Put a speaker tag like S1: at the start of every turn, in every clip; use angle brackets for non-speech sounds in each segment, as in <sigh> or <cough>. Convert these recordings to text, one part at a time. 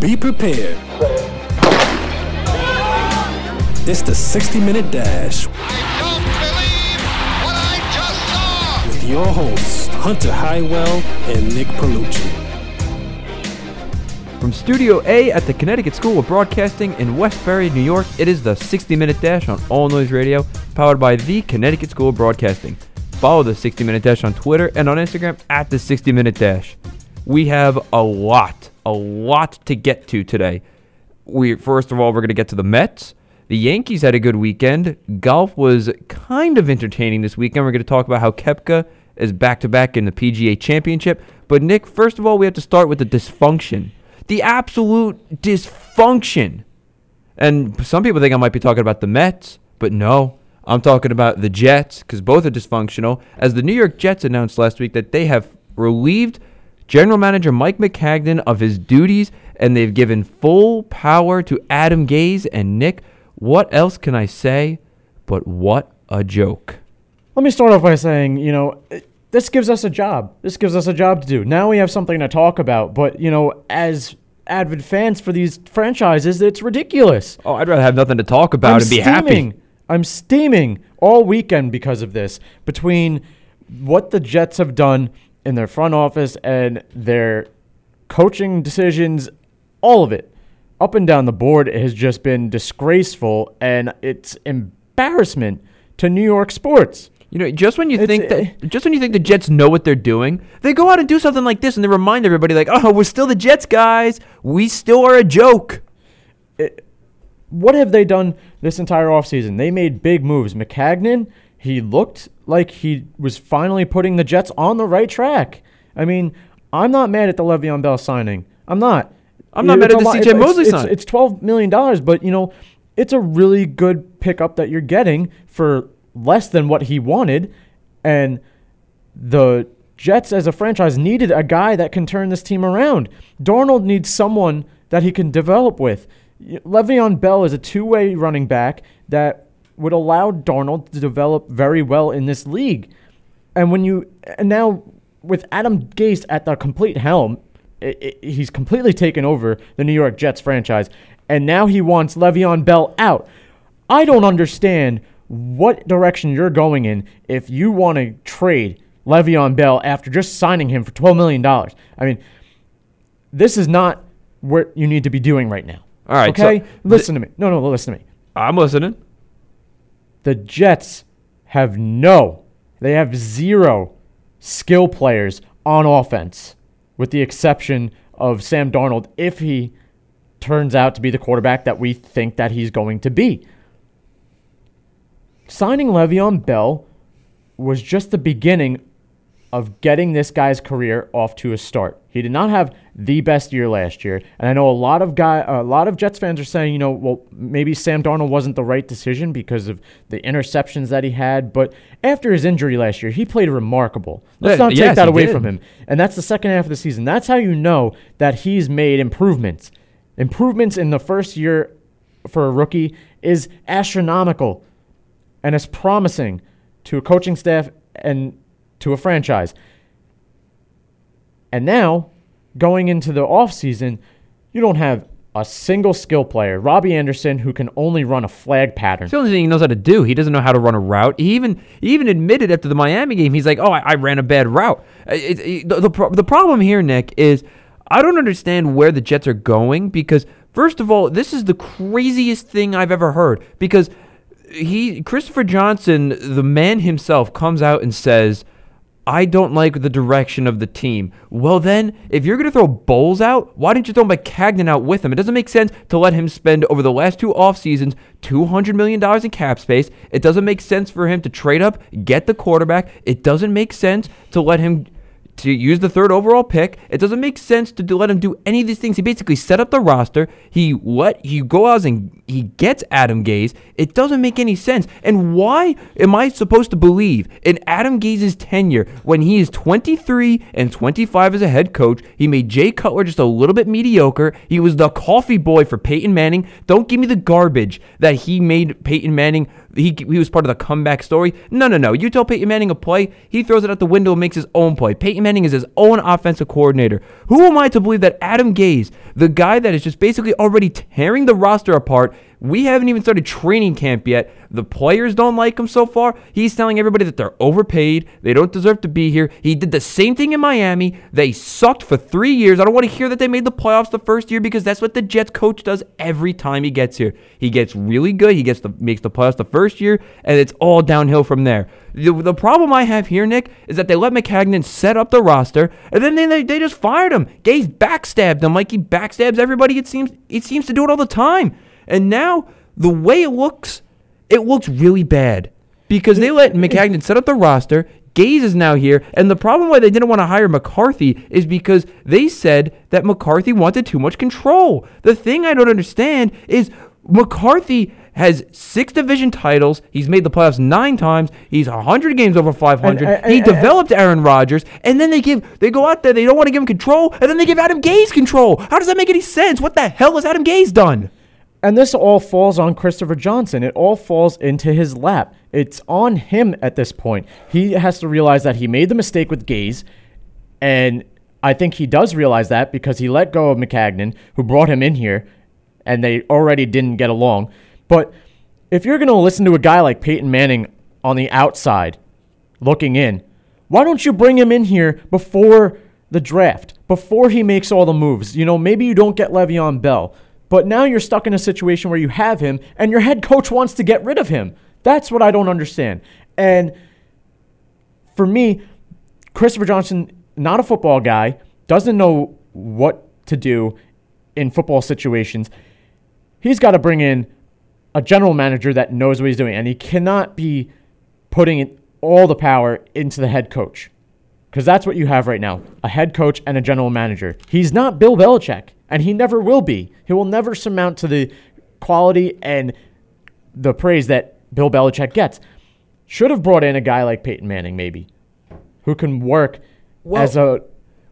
S1: Be prepared. It's the 60 Minute Dash
S2: don't believe what I just saw.
S1: with your hosts, Hunter Highwell and Nick Palucci.
S3: From Studio A at the Connecticut School of Broadcasting in Westbury, New York, it is the 60 Minute Dash on All Noise Radio, powered by the Connecticut School of Broadcasting. Follow the 60 Minute Dash on Twitter and on Instagram at the 60 Minute Dash. We have a lot, a lot to get to today. We first of all, we're going to get to the Mets. The Yankees had a good weekend. Golf was kind of entertaining this weekend. We're going to talk about how Koepka is back to back in the PGA Championship. But Nick, first of all, we have to start with the dysfunction. The absolute dysfunction. And some people think I might be talking about the Mets, but no, I'm talking about the Jets because both are dysfunctional. As the New York Jets announced last week that they have relieved general manager Mike Maccagnan of his duties and they've given full power to Adam Gase and Nick. What else can I say but what a joke?
S4: Let me start off by saying, you know, this gives us a job. This gives us a job to do. Now we have something to talk about. But, you know, as avid fans for these franchises, it's ridiculous.
S3: Oh, I'd rather have nothing to talk about
S4: I'm
S3: and be
S4: steaming.
S3: happy.
S4: I'm steaming all weekend because of this. Between what the Jets have done in their front office and their coaching decisions, all of it, up and down the board, it has just been disgraceful and it's embarrassment to New York sports.
S3: You know, just when you
S4: It's-
S3: think that, just when you think the Jets know what they're doing, they go out and do something like this, and they remind everybody, like, "Oh, we're still the Jets, guys. We still are a joke."
S4: what have they done this entire offseason? They made big moves. Maccagnan, he looked like he was finally putting the Jets on the right track. I mean, I'm not mad at the Le'Veon Bell signing. I'm not.
S3: I'm not mad at the CJ
S4: it's-
S3: Mosley
S4: it's,
S3: sign.
S4: It's $12 million, but, you know, it's a really good pickup that you're getting for less than what he wanted. And the Jets as a franchise needed a guy that can turn this team around. Darnold needs someone that he can develop with. Le'Veon Bell is a two-way running back that would allow Darnold to develop very well in this league. And when you and now with Adam Gase at the complete helm, i i he's completely taken over the New York Jets franchise, and now he wants Le'Veon Bell out. I don't understand what direction you're going in if you want to trade Le'Veon Bell after just signing him for $12 million. I mean, this is not what you need to be doing right now.
S3: All right, so
S4: Okay?
S3: th-
S4: listen to me. No, no, listen to me.
S3: I'm listening.
S4: The Jets have no, they have zero skill players on offense, with the exception of Sam Darnold, if he turns out to be the quarterback that we think that he's going to be. Signing Le'Veon Bell was just the beginning of getting this guy's career off to a start. He did not have the best year last year, and I know a lot of guy, a lot of Jets fans are saying, you know, well, maybe Sam Darnold wasn't the right decision because of the interceptions that he had. But after his injury last year, he played remarkable. Let's not take
S3: yes,
S4: that away
S3: did.
S4: from him. And that's the second half of the season. That's how you know that he's made improvements. Improvements in the first year for a rookie is astronomical and it's promising to a coaching staff and to a franchise. And now, going into the offseason, you don't have a single skill player. Robby Anderson, who can only run a flag pattern.
S3: It's the only thing he knows how to do. He doesn't know how to run a route. He even he even admitted after the Miami game, he's like, "Oh, I, I ran a bad route." Uh, It, it- the, the, pro- the problem here, Nick, is I don't understand where the Jets are going because first of all, this is the craziest thing I've ever heard because he Christopher Johnson, the man himself, comes out and says. I don't like the direction of the team. Well, then, if you're going to throw Bowles out, why didn't you throw Maccagnan out with him? It doesn't make sense to let him spend over the last two off seasons $200 million in cap space. It doesn't make sense for him to trade up, get the quarterback. It doesn't make sense to let him to use the third overall pick. It doesn't make sense to do, let him do any of these things. He basically set up the roster. He let he go out and he gets Adam Gase. It doesn't make any sense. And why am I supposed to believe in Adam Gase's tenure when he is 23 and 25 as a head coach? He made Jay Cutler just a little bit mediocre. He was the coffee boy for Peyton Manning. Don't give me the garbage that he made Peyton Manning he, he was part of the comeback story. No, no, no. You tell Peyton Manning a play, he throws it out the window and makes his own play. Peyton Manning is his own offensive coordinator. Who am I to believe that Adam Gase, the guy that is just basically already tearing the roster apart, we haven't even started training camp yet. The players don't like him so far. He's telling everybody that they're overpaid. They don't deserve to be here. He did the same thing in Miami. They sucked for three years. I don't want to hear that they made the playoffs the first year because that's what the Jets coach does every time he gets here. He gets really good. He gets the makes the playoffs the first year, and it's all downhill from there. The, the problem I have here, Nick, is that they let Maccagnan set up the roster, and then they, they just fired him. Gase backstabbed him like he backstabs everybody. It seems it seems to do it all the time. And now the way it looks, it looks really bad because they let Maccagnan set up the roster. Gase is now here, and the problem why they didn't want to hire McCarthy is because they said that McCarthy wanted too much control. The thing I don't understand is McCarthy has six division titles. He's made the playoffs nine times. He's 100 games over 500.
S4: And- and-
S3: he
S4: and-
S3: developed Aaron Rodgers, and then they give they go out there. They don't want to give him control, and then they give Adam Gase control. How does that make any sense? What the hell has Adam Gase done?
S4: And this all falls on Christopher Johnson. It all falls into his lap. It's on him at this point. He has to realize that he made the mistake with Gase, and I think he does realize that because he let go of Maccagnan, who brought him in here, and they already didn't get along. But if you're going to listen to a guy like Peyton Manning on the outside, looking in, why don't you bring him in here before the draft, before he makes all the moves? You know, maybe you don't get Le'Veon Bell, but now you're stuck in a situation where you have him and your head coach wants to get rid of him. That's what I don't understand. And for me, Christopher Johnson, not a football guy, doesn't know what to do in football situations. He's got to bring in a general manager that knows what he's doing, and he cannot be putting all the power into the head coach. Because that's what you have right now a head coach and a general manager. He's not Bill Belichick, and he never will be. He will never surmount to the quality and the praise that Bill Belichick gets. Should have brought in a guy like Peyton Manning, maybe, who can work
S3: Well-
S4: as a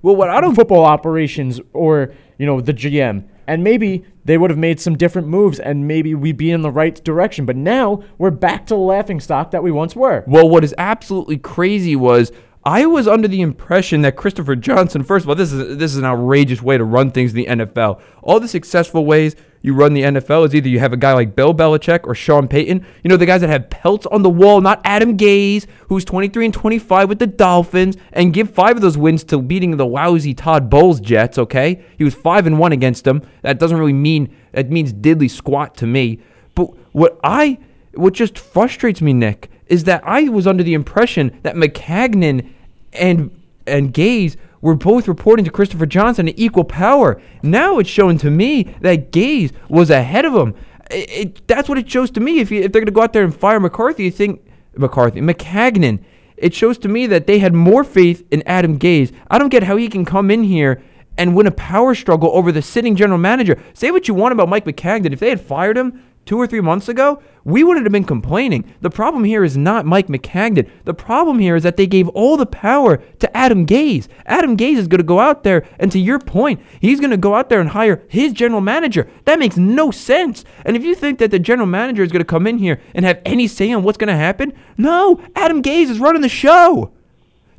S3: Well, what I don't
S4: football operations or you know the GM, and maybe they would have made some different moves, and maybe we'd be in the right direction. But now we're back to the laughing stock that we once were.
S3: Well, what is absolutely crazy was I was under the impression that Christopher Johnson. First of all, this is this is an outrageous way to run things in the NFL. All the successful ways you run the NFL is either you have a guy like Bill Belichick or Sean Payton. You know the guys that have pelts on the wall, not Adam Gase, who's 23 and 25 with the Dolphins, and give five of those wins to beating the lousy Todd Bowles Jets. Okay, he was five and one against them. That doesn't really mean that means diddly squat to me. But what I what just frustrates me, Nick, is that I was under the impression that Maccagnan and and Gase were both reporting to Christopher Johnson at equal power. Now it's showing to me that Gase was ahead of him. It, it- that's what it shows to me. If, you, if they're going to go out there and fire McCarthy, you think McCarthy, Maccagnan. It shows to me that they had more faith in Adam Gase. I don't get how he can come in here and win a power struggle over the sitting general manager. Say what you want about Mike Maccagnan. If they had fired him two or three months ago, we wouldn't have been complaining. The problem here is not Mike Maccagnan. The problem here is that they gave all the power to Adam Gase. Adam Gase is going to go out there, and to your point, he's going to go out there and hire his general manager. That makes no sense. And if you think that the general manager is going to come in here and have any say on what's going to happen, no, Adam Gase is running the show.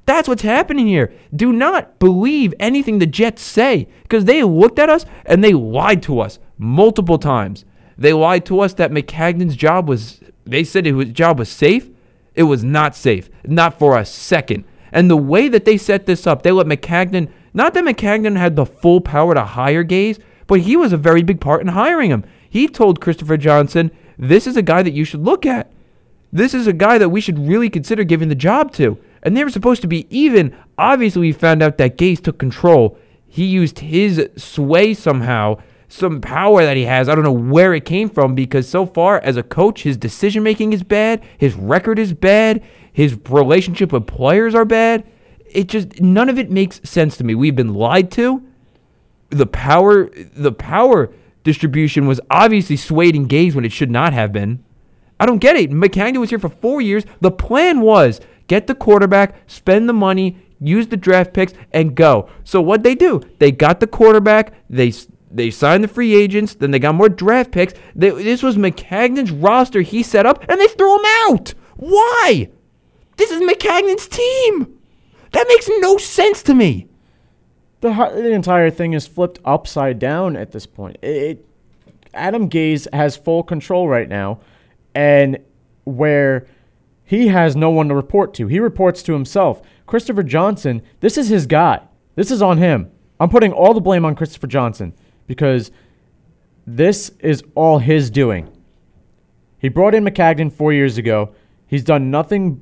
S3: That's what's happening here. Do not believe anything the Jets say because they looked at us and they lied to us multiple times. They lied to us that Maccagnan's job was, they said his job was safe. It was not safe, not for a second. And the way that they set this up, they let Maccagnan, not that Maccagnan had the full power to hire Gase, but he was a very big part in hiring him. He told Christopher Johnson, this is a guy that you should look at. This is a guy that we should really consider giving the job to. And they were supposed to be even. Obviously, we found out that Gase took control. He used his sway somehow, some power that he has. I don't know where it came from because so far as a coach, his decision making is bad, his record is bad, his relationship with players are bad. It just none of it makes sense to me. We've been lied to. The power the power distribution was obviously swayed in Gase when it should not have been. I don't get it. Maccagnan was here for four years. The plan was get the quarterback, spend the money, use the draft picks, and go. So what they do? They got the quarterback. They they signed the free agents, then they got more draft picks. They, this was Maccagnan's roster he set up, and they threw him out. Why? This is Maccagnan's team. That makes no sense to me.
S4: The, the entire thing is flipped upside down at this point. It, it- Adam Gase has full control right now, and where he has no one to report to, he reports to himself. Christopher Johnson, this is his guy. This is on him. I'm putting all the blame on Christopher Johnson because this is all his doing. He brought in Maccagnan four years ago. He's done nothing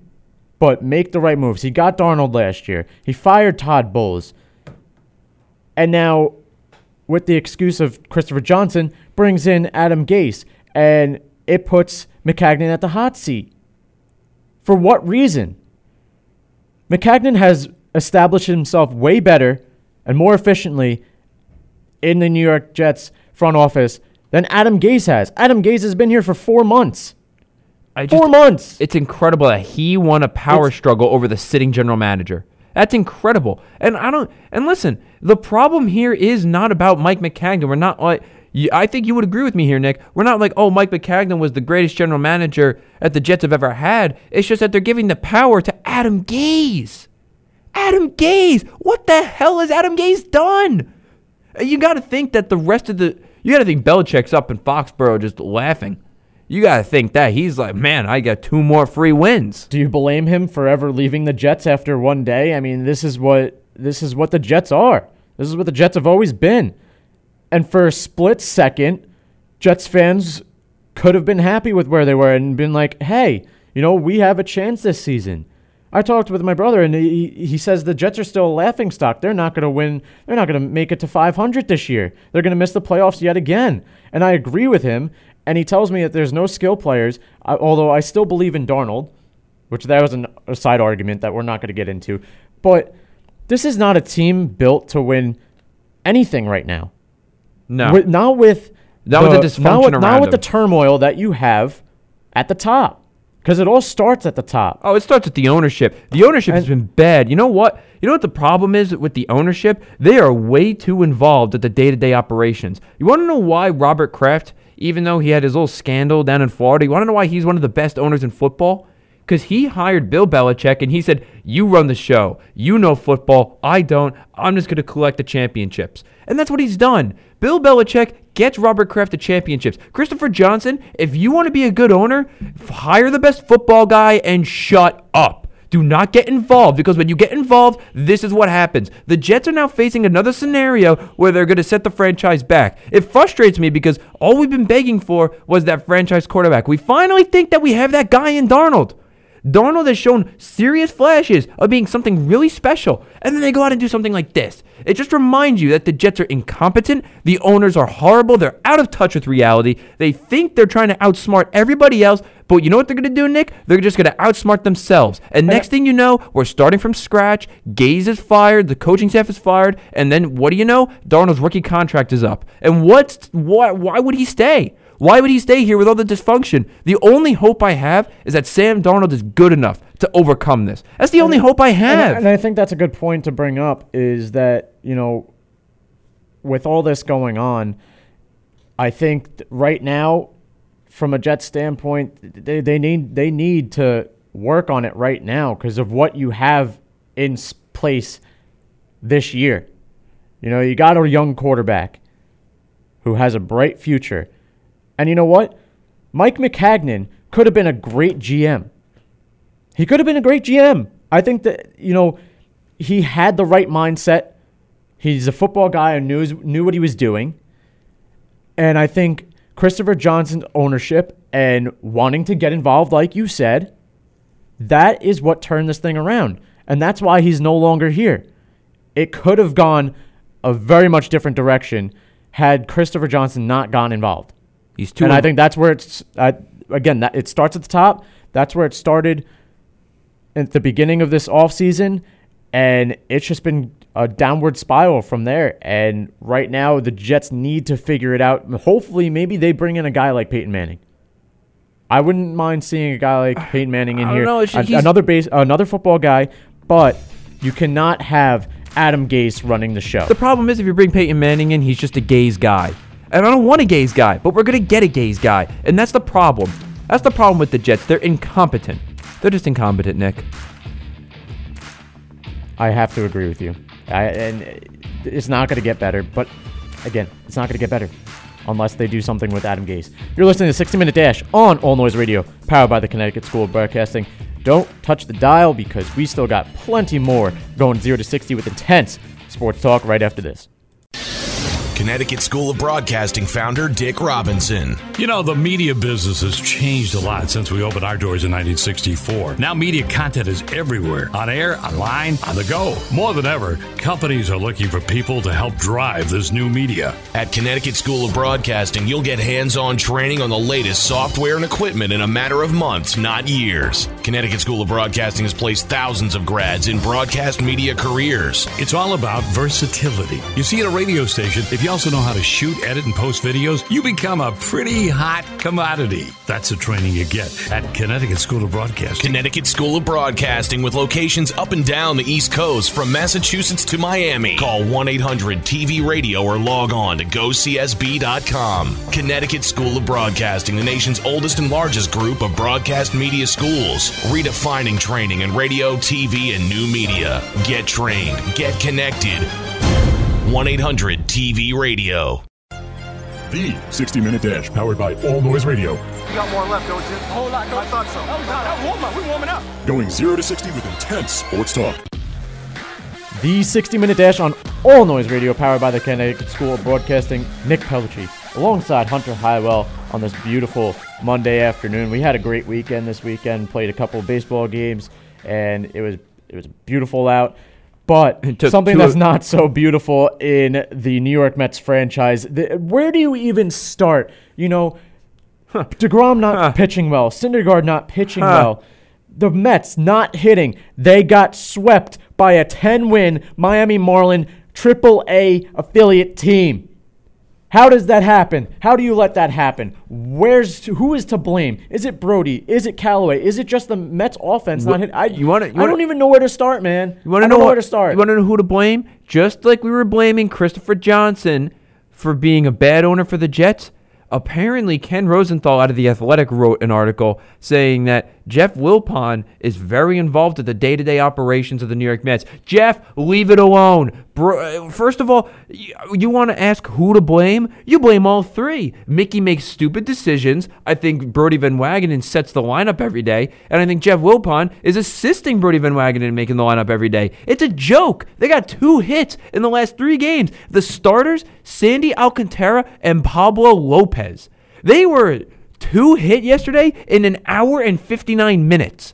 S4: but make the right moves. He got Darnold last year. He fired Todd Bowles. And now, with the excuse of Christopher Johnson, brings in Adam Gase. And it puts Maccagnan at the hot seat. For what reason? Maccagnan has established himself way better and more efficiently in the New York Jets front office than Adam Gase has. Adam Gase has been here for four months.
S3: I just,
S4: Four months.
S3: It's incredible that he won a power
S4: It's-
S3: struggle over the sitting general manager. That's incredible. And I don't. And listen, the problem here is not about Mike Maccagnan. We're not like. I think you would agree with me here, Nick. We're not like, oh, Mike Maccagnan was the greatest general manager that the Jets have ever had. It's just that they're giving the power to Adam Gase. Adam Gase. What the hell has Adam Gase done? You got to think that the rest of the. You got to think Belichick's up in Foxborough just laughing. You got to think that he's like, man, I got two more free wins.
S4: Do you blame him for ever leaving the Jets after one day? I mean, this is what this is what the Jets are. This is what the Jets have always been. And for a split second, Jets fans could have been happy with where they were and been like, "Hey, you know, we have a chance this season." I talked with my brother, and he, he says the Jets are still a laughing stock. They're not going to win. They're not going to make it to 500 this year. They're going to miss the playoffs yet again. And I agree with him. And he tells me that there's no skill players, I, although I still believe in Darnold, which that was an, a side argument that we're not going to get into. But this is not a team built to win anything right now.
S3: No.
S4: With, not with
S3: Not with the dysfunction
S4: not with, not
S3: around
S4: with the turmoil that you have at the top, because it all starts at the top.
S3: Oh, it starts at the ownership. The ownership has been bad. You know what? You know what the problem is with the ownership? They are way too involved at the day-to-day operations. You want to know why Robert Kraft, even though he had his little scandal down in Florida, you want to know why he's one of the best owners in football? Because he hired Bill Belichick and he said, You run the show. You know football. I don't. I'm just going to collect the championships. And that's what he's done. Bill Belichick gets Robert Kraft the championships. Christopher Johnson, if you want to be a good owner, hire the best football guy and shut up. Do not get involved because when you get involved, this is what happens. The Jets are now facing another scenario where they're going to set the franchise back. It frustrates me because all we've been begging for was that franchise quarterback. We finally think that we have that guy in Darnold. Darnold has shown serious flashes of being something really special, and then they go out and do something like this. It just reminds you that the Jets are incompetent, the owners are horrible, they're out of touch with reality. They think they're trying to outsmart everybody else, but you know what they're going to do, Nick? They're just going to outsmart themselves. And next thing you know, we're starting from scratch. Gase is fired, the coaching staff is fired, and then what do you know? Darnold's rookie contract is up. And what's why why would he stay? Why would he stay here with all the dysfunction? The only hope I have is that Sam Darnold is good enough to overcome this. That's the only hope I have.
S4: And I think that's a good point to bring up is that, you know, with all this going on, I think right now, from a Jet standpoint, they, they need they need to work on it right now because of what you have in place this year. You know, you got a young quarterback who has a bright future. And you know what? Mike Maccagnan could have been a great GM. He could have been a great GM. I think that, you know, he had the right mindset. He's a football guy and knew, knew what he was doing. And I think Christopher Johnson's ownership and wanting to get involved, like you said, that is what turned this thing around. And that's why he's no longer here. It could have gone a very much different direction had Christopher Johnson not gone involved.
S3: He's too
S4: and I think that's where it's uh, again that it starts at the top. That's where it started at the beginning of this offseason and it's just been a downward spiral from there. And right now the Jets need to figure it out. Hopefully maybe they bring in a guy like Peyton Manning. I wouldn't mind seeing a guy like Peyton Manning in here.
S3: know, it's-
S4: A- another base another football guy, but you cannot have Adam Gase running the show.
S3: The problem is if you bring Peyton Manning in, he's just a Gase guy. And I don't want a Gase guy, but we're going to get a Gase guy. And that's the problem. That's the problem with the Jets. They're incompetent. They're just incompetent, Nick.
S4: I have to agree with you. I, and it's not going to get better, but again, it's not going to get better unless they do something with Adam Gase. You're listening to 60 Minute Dash on All Noise Radio, powered by the Connecticut School of Broadcasting. Don't touch the dial because we still got plenty more going 0 to 60 with intense sports talk right after this.
S5: Connecticut School of Broadcasting founder Dick Robinson.
S6: You know, the media business has changed a lot since we opened our doors in 1964. Now, media content is everywhere on air, online, on the go. More than ever, companies are looking for people to help drive this new media.
S5: At Connecticut School of Broadcasting, you'll get hands on training on the latest software and equipment in a matter of months, not years. Connecticut School of Broadcasting has placed thousands of grads in broadcast media careers.
S6: It's all about versatility. You see, at a radio station, if you also know how to shoot, edit, and post videos, you become a pretty hot commodity. That's the training you get at Connecticut School of Broadcasting.
S5: Connecticut School of Broadcasting with locations up and down the East Coast from Massachusetts to Miami. Call 1 800 TV Radio or log on to gocsb.com. Connecticut School of Broadcasting, the nation's oldest and largest group of broadcast media schools, redefining training in radio, TV, and new media. Get trained, get connected. 1 800 TV Radio.
S7: The 60 Minute Dash, powered by All Noise Radio.
S8: You got more left, don't you? A whole lot. I thought so. Oh, no, no, warm up. We're warming up.
S7: Going 0 to 60 with intense sports talk.
S4: The 60 Minute Dash on All Noise Radio, powered by the Connecticut School of Broadcasting. Nick Pellicci, alongside Hunter Highwell on this beautiful Monday afternoon. We had a great weekend this weekend. Played a couple of baseball games, and it was it was beautiful out. But <laughs> something that's not so beautiful in the New York Mets franchise. The, where do you even start? You know, Degrom not pitching well, Syndergaard not pitching well. The Mets not hitting. They got swept by a 10-win Miami Marlin Triple A affiliate team. How does that happen? How do you let that happen? Where's who is to blame? Is it Brodie? Is it Callaway? Is it just the Mets offense not hit? I,
S3: you wanna- you
S4: I
S3: wanna-
S4: don't even know where to start, man.
S3: You want to
S4: don't
S3: know
S4: where to start.
S3: You want to know who to blame? Just like we were blaming Christopher Johnson for being a bad owner for the Jets. Apparently, Ken Rosenthal out of the Athletic wrote an article saying that Jeff Wilpon is very involved with the day-to-day operations of the New York Mets. Jeff, leave it alone. Bro, first of all, you, you want to ask who to blame? You blame all three. Mickey makes stupid decisions. I think Brodie Van Wagenen sets the lineup every day, and I think Jeff Wilpon is assisting Brodie Van Wagenen in making the lineup every day. It's a joke. They got two hits in the last three games. The starters, Sandy Alcantara and Pablo Lopez. They were two hit yesterday in an hour and 59 minutes.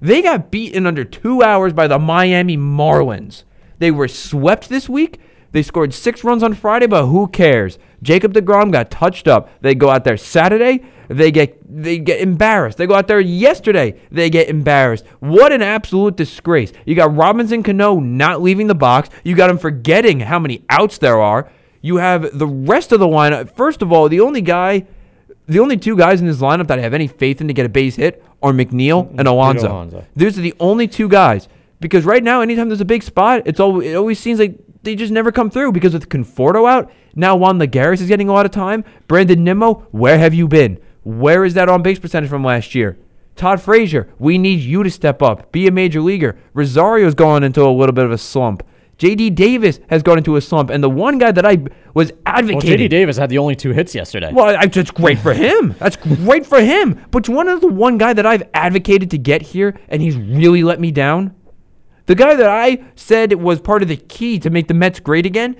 S3: They got beat in under two hours by the Miami Marlins. They were swept this week. They scored six runs on Friday, but who cares? Jacob DeGrom got touched up. They go out there Saturday. They get they get embarrassed. They go out there yesterday. They get embarrassed. What an absolute disgrace! You got Robinson Cano not leaving the box. You got him forgetting how many outs there are. You have the rest of the lineup. First of all, the only guy the only two guys in this lineup that I have any faith in to get a base hit are McNeil and Alonzo.
S4: Alonso.
S3: Those are the only two guys. Because right now, anytime there's a big spot, it's all it always seems like they just never come through. Because with Conforto out, now Juan Lagares is getting a lot of time. Brandon Nimmo, where have you been? Where is that on base percentage from last year? Todd Frazier, we need you to step up, be a major leaguer. Rosario's going into a little bit of a slump. JD Davis has gone into a slump, and the one guy that I was advocating. Well.
S4: JD Davis had the only two hits yesterday.
S3: Well, I, that's great for him. That's great for him. But one of the one guy that I've advocated to get here, and he's really let me down. The guy that I said was part of the key to make the Mets great again.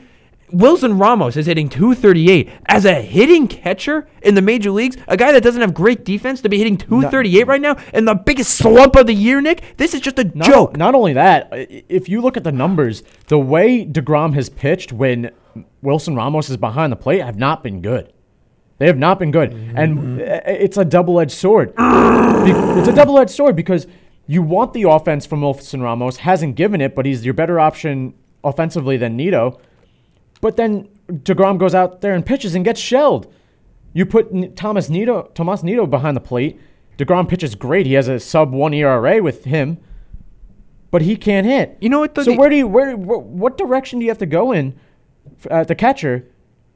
S3: Wilson Ramos is hitting 238 as a hitting catcher in the major leagues. A guy that doesn't have great defense to be hitting 238 right now, in the biggest slump of the year, Nick. This is just a
S4: Not,
S3: joke.
S4: Not only that, if you look at the numbers, the way DeGrom has pitched when Wilson Ramos is behind the plate have not been good. They have not been good. And mm-hmm. uh, it's a double edged sword. It's a double edged sword because you want the offense from Wilson Ramos, hasn't given it, but he's your better option offensively than Nido. But then DeGrom goes out there and pitches and gets shelled. You put Thomas Nido, Tomas Nido behind the plate. DeGrom pitches great. He has a sub one ERA with him. but he can't hit.
S3: You know what, though,
S4: So where do you where what, what direction do you have to go in at uh, the catcher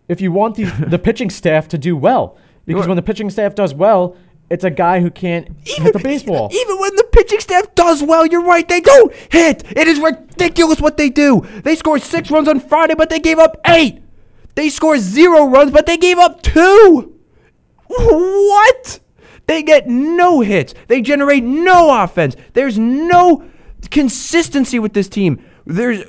S4: if you want the <laughs> the pitching staff to do well? Because when the pitching staff does well, it's a guy who can't even, hit the baseball. <laughs>
S3: Even when the pitching staff does well, you're right, they don't hit. It is ridiculous what they do. They scored six runs on Friday, but they gave up eight. They scored zero runs, but they gave up two. What? They get no hits. They generate no offense. There's no consistency with this team. There's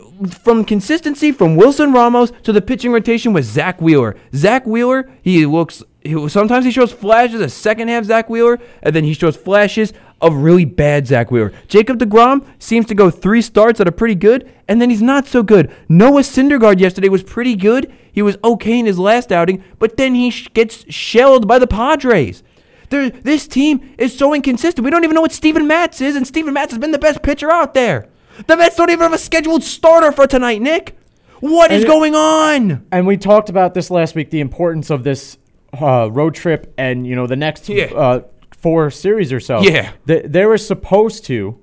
S3: from consistency from Wilson Ramos to the pitching rotation with Zack Wheeler. Zack Wheeler, he looks. He, sometimes he shows flashes of second half Zack Wheeler, and then he shows flashes of really bad Zack Wheeler. Jacob Degrom seems to go three starts that are pretty good, and then he's not so good. Noah Syndergaard yesterday was pretty good. He was okay in his last outing, but then he sh- gets shelled by the Padres. There, this team is so inconsistent. We don't even know what Steven Matz is, and Steven Matz has been the best pitcher out there. The Mets don't even have a scheduled starter for tonight, Nick. What is
S4: And-
S3: going on?
S4: And we talked about this last week, the importance of this uh, road trip and you know the next
S3: Yeah.
S4: uh, four series or so.
S3: Yeah.
S4: they, they were supposed to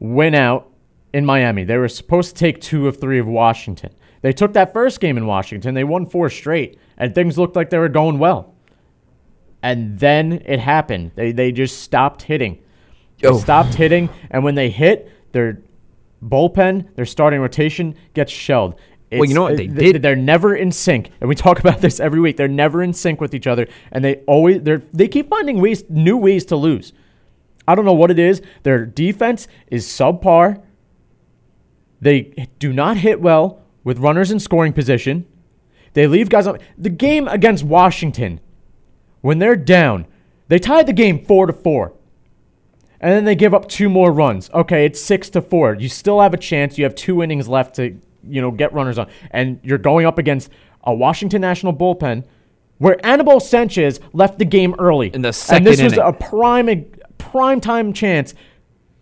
S4: win out in Miami. They were supposed to take two of three of Washington. They took that first game in Washington. They won four straight, and things looked like they were going well. And then it happened. They they just stopped hitting. They
S3: Oh.
S4: stopped hitting, and when they hit, their bullpen, their starting rotation gets shelled.
S3: Well, you know what they did.
S4: They're never in sync, and we talk <laughs> about this every week. They're never in sync with each other, and they always they they keep finding ways, new ways to lose. I don't know what it is. Their defense is subpar. They do not hit well with runners in scoring position. They leave guys up. The game against Washington, when they're down, they tied the game four to four. And then they give up two more runs. Okay, it's six to four. You still have a chance. You have two innings left to, you know, get runners on. And you're going up against a Washington National bullpen where Anibal Sanchez left the game early.
S3: In the second And
S4: this was a prime prime time chance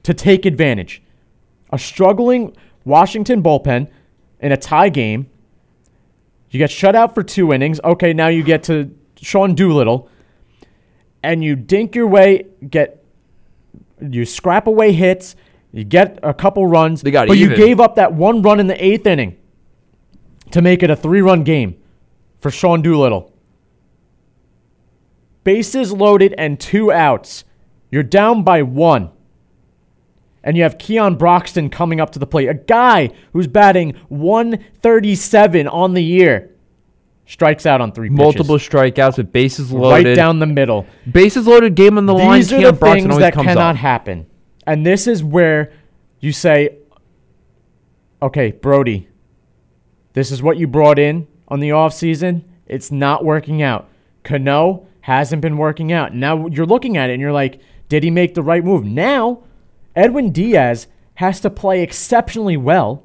S4: to take advantage. A struggling Washington bullpen in a tie game. You get shut out for two innings. Okay, now you get to Sean Doolittle, and you dink your way, get you scrap away hits, you get a couple runs,
S3: They got
S4: but
S3: even.
S4: you gave up that one run in the eighth inning to make it a three-run game for Sean Doolittle. Bases loaded and two outs. You're down by one. And you have Keon Broxton coming up to the plate, a guy who's batting 137 on the year. Strikes out on three pitches.
S3: Multiple strikeouts with bases loaded.
S4: right down the middle.
S3: Bases loaded, game on the line.
S4: These are
S3: Keon
S4: the
S3: Broxton
S4: things that cannot
S3: up.
S4: happen. And this is where you say, okay, Brodie, this is what you brought in on the offseason. It's not working out. Cano hasn't been working out. Now you're looking at it and you're like, did he make the right move? Now, Edwin Diaz has to play exceptionally well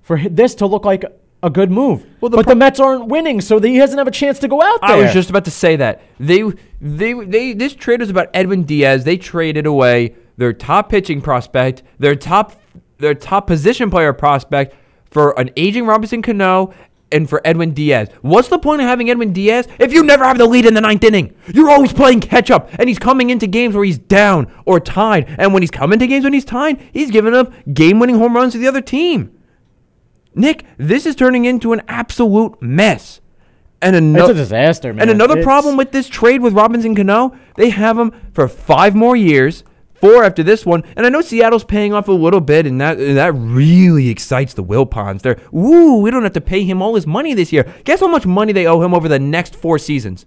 S4: for this to look like a good move.
S3: Well, the
S4: but
S3: pro-
S4: the Mets aren't winning, so he doesn't have a chance to go out there.
S3: I was just about to say that they they they this trade was about Edwin Diaz. They traded away their top pitching prospect, their top their top position player prospect for an aging Robinson Cano and for Edwin Diaz. What's the point of having Edwin Diaz if you never have the lead in the ninth inning? You're always playing catch up, and he's coming into games where he's down or tied. And when he's coming to games when he's tied, he's giving up game winning home runs to the other team. Nick, this is turning into an absolute mess. And
S4: It's
S3: another
S4: a disaster, man.
S3: and another
S4: It's-
S3: problem with this trade with Robinson Cano, they have him for five more years, four after this one. And I know Seattle's paying off a little bit, and that that really excites the Wilpons. They're, ooh, we don't have to pay him all his money this year. Guess how much money they owe him over the next four seasons?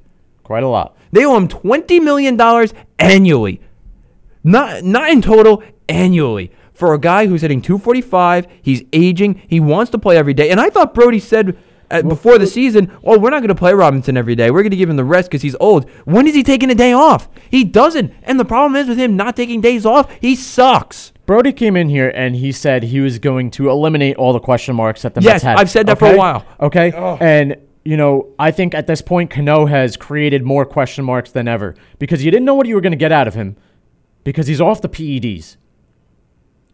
S4: quite a lot.
S3: They owe him twenty million dollars annually, not not in total annually. For a guy who's hitting 245, he's aging, he wants to play every day. And I thought Brodie said uh, before the season, "Oh, we're not going to play Robinson every day. We're going to give him the rest because he's old." When is he taking a day off? He doesn't. And the problem is with him not taking days off, he sucks.
S4: Brodie came in here and he said he was going to eliminate all the question marks that the
S3: Yes,
S4: Mets had.
S3: I've said that for a while.
S4: Okay, and you know I think at this point Cano has created more question marks than ever because you didn't know what you were going to get out of him because he's off the PEDs.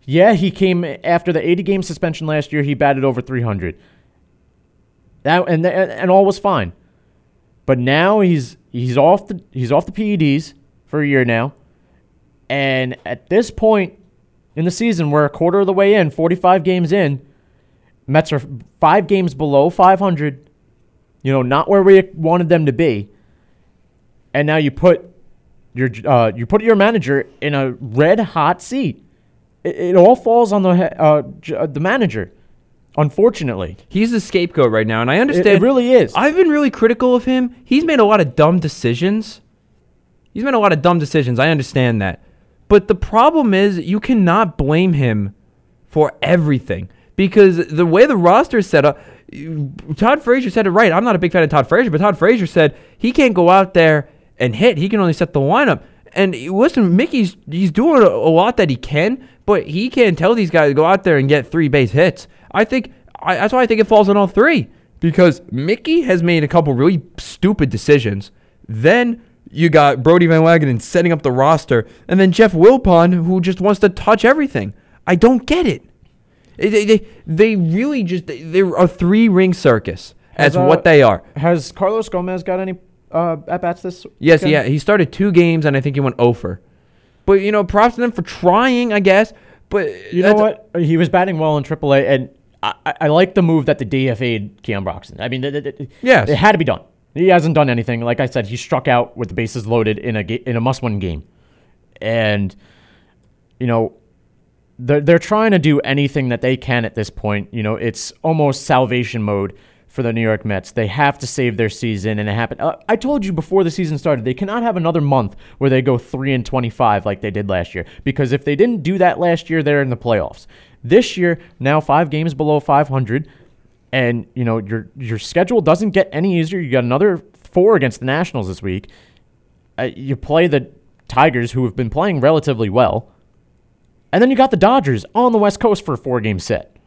S4: Yeah, he came after the 80 game suspension last year. He batted over 300. That and and all was fine, but now he's he's off the he's off the PEDs for a year now, and at this point in the season. We're a quarter of the way in, 45 games in. Mets are five games below 500. You know, not where we wanted them to be. And now you put your uh, you put your manager in a red hot seat. It, it all falls on the he- uh, uh, the manager. Unfortunately,
S3: He's the scapegoat right now, and I understand.
S4: it really is.
S3: I've been really critical of him. He's made a lot of dumb decisions. He's made a lot of dumb decisions. I understand that. But the problem is you cannot blame him for everything because the way the roster is set up, Todd Frazier said it right. I'm not a big fan of Todd Frazier, but Todd Frazier said he can't go out there and hit. He can only set the lineup. And listen, Mickey's he's doing a, a lot that he can, but he can't tell these guys to go out there and get three base hits. I think I, that's why I think it falls on all three because Mickey has made a couple really stupid decisions. Then you got Brodie Van Wagenen setting up the roster, and then Jeff Wilpon who just wants to touch everything. I don't get it. They they, they, really just they, they're a three ring circus.
S4: as uh,
S3: what they are.
S4: Has Carlos Gomez got any uh, at bats this?
S3: Yes,
S4: weekend?
S3: yeah. He started two games, and I think he went over. But you know, props to them for trying, I guess. But
S4: You know what? He was batting well in AAA, and I, I, like the move that the DFA'd Keon Broxton. I mean, th- th- th-
S3: Yes.
S4: it had to be done. He hasn't done anything. Like I said, he struck out with the bases loaded in a ga- in a must-win game, and you know they're they're trying to do anything that they can at this point. You know, it's almost salvation mode for the New York Mets. They have to save their season, and it happened. Uh, I told you before the season started, they cannot have another month where they go three and twenty-five like they did last year. Because if they didn't do that last year, they're in the playoffs. This year, now five games below five hundred, and you know your your schedule doesn't get any easier. You got another four against the Nationals this week. Uh, you play the Tigers, who have been playing relatively well. And then you got the Dodgers on the West Coast for a four game set.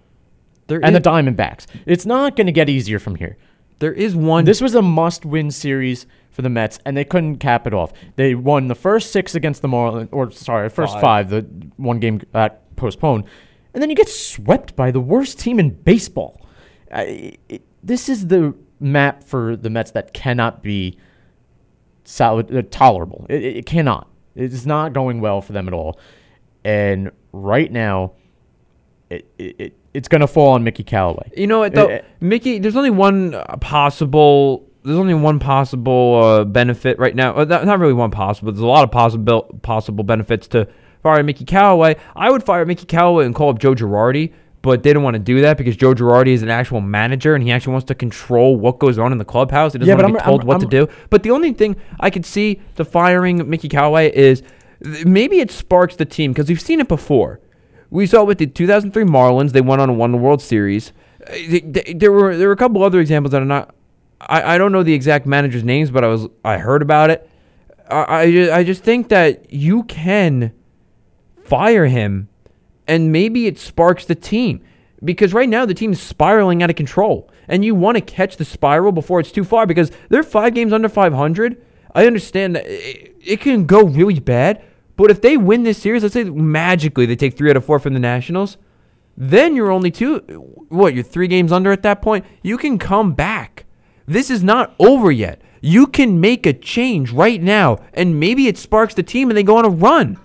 S3: there
S4: And
S3: is,
S4: the Diamondbacks. It's not going to get easier from here.
S3: there is one.
S4: This was a must win series for the Mets, and they couldn't cap it off. They won the first six against the Marlins, or sorry, first five, the one game uh, postponed. And then you get swept by the worst team in baseball. I it, this is the map for the Mets that cannot be solid, uh, tolerable. It, it, cannot. It is not going well for them at all. And right now, it, it, it it's going to fall on Mickey Callaway.
S3: You know what though,
S4: Eh, eh.
S3: Mickey? There's only one uh, possible. There's only one possible uh, benefit right now. Not, not really one possible. There's a lot of possible possible benefits to firing Mickey Callaway. I would fire Mickey Callaway and call up Joe Girardi, but they don't want to do that because Joe Girardi is an actual manager and he actually wants to control what goes on in the clubhouse. He doesn't
S4: Yeah,
S3: want to be told
S4: I'm-
S3: what to
S4: I'm-
S3: do. But the only thing I could see the firing Mickey Callaway is maybe it sparks the team because we've seen it before. We saw it with the 2003 Marlins. They went on and won the World Series. Uh, th- th- There were there were a couple other examples that are not. I, I don't know the exact managers' names, but I was I heard about it. I I just think that you can fire him, and maybe it sparks the team because right now the team is spiraling out of control, and you want to catch the spiral before it's too far because they're five games under 500. I understand that it, it can go really bad, but if they win this series, let's say magically they take three out of four from the Nationals, then you're only two. What you're three games under at that point. You can come back. This is not over yet. You can make a change right now, and maybe it sparks the team and they go on a run.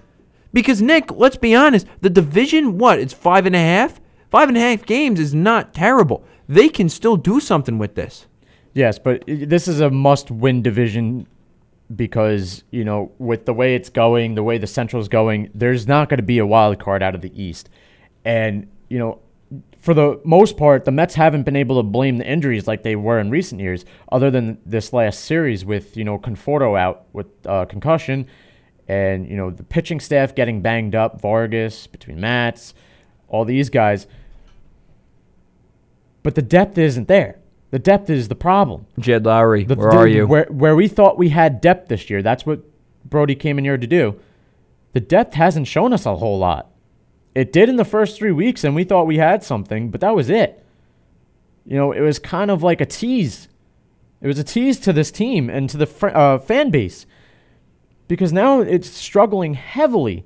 S3: Because Nick, let's be honest, the division, what? It's five and a half. Five and a half games is not terrible. They can still do something with this.
S4: Yes, but this is a must-win division because you know with the way it's going, the way the Central's going, there's not going to be a wild card out of the East, and you know. For the most part, the Mets haven't been able to blame the injuries like they were in recent years, other than this last series with you know Conforto out with uh, concussion, and you know the pitching staff getting banged up, Vargas between Matz, all these guys. But the depth isn't there. The depth is the problem.
S3: Jed Lowrie,
S4: The-
S3: where
S4: the-
S3: are you?
S4: Where where we thought we had depth this year. That's what Brodie came in here to do. The depth hasn't shown us a whole lot. It did in the first three weeks, and we thought we had something, but that was it. You know, it was kind of like a tease. It was a tease to this team and to the fr- uh, fan base because now it's struggling heavily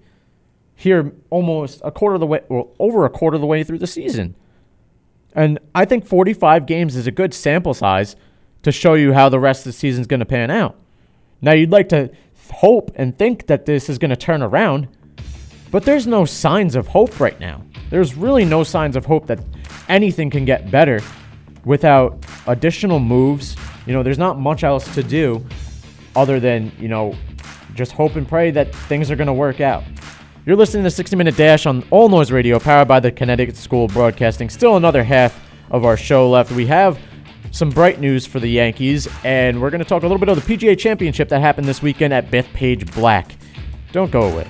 S4: here, almost a quarter of the way, well, over a quarter of the way through the season. And I think 45 games is a good sample size to show you how the rest of the season is going to pan out. Now, you'd like to hope and think that this is going to turn around, But there's no signs of hope right now. There's really no signs of hope that anything can get better without additional moves. You know, there's not much else to do other than, you know, just hope and pray that things are going to work out. You're listening to 60 Minute Dash on All Noise Radio, powered by the Connecticut School of Broadcasting. Still another half of our show left. We have some bright news for the Yankees, and we're going to talk a little bit of the PGA Championship that happened this weekend at Bethpage Black. Don't go away.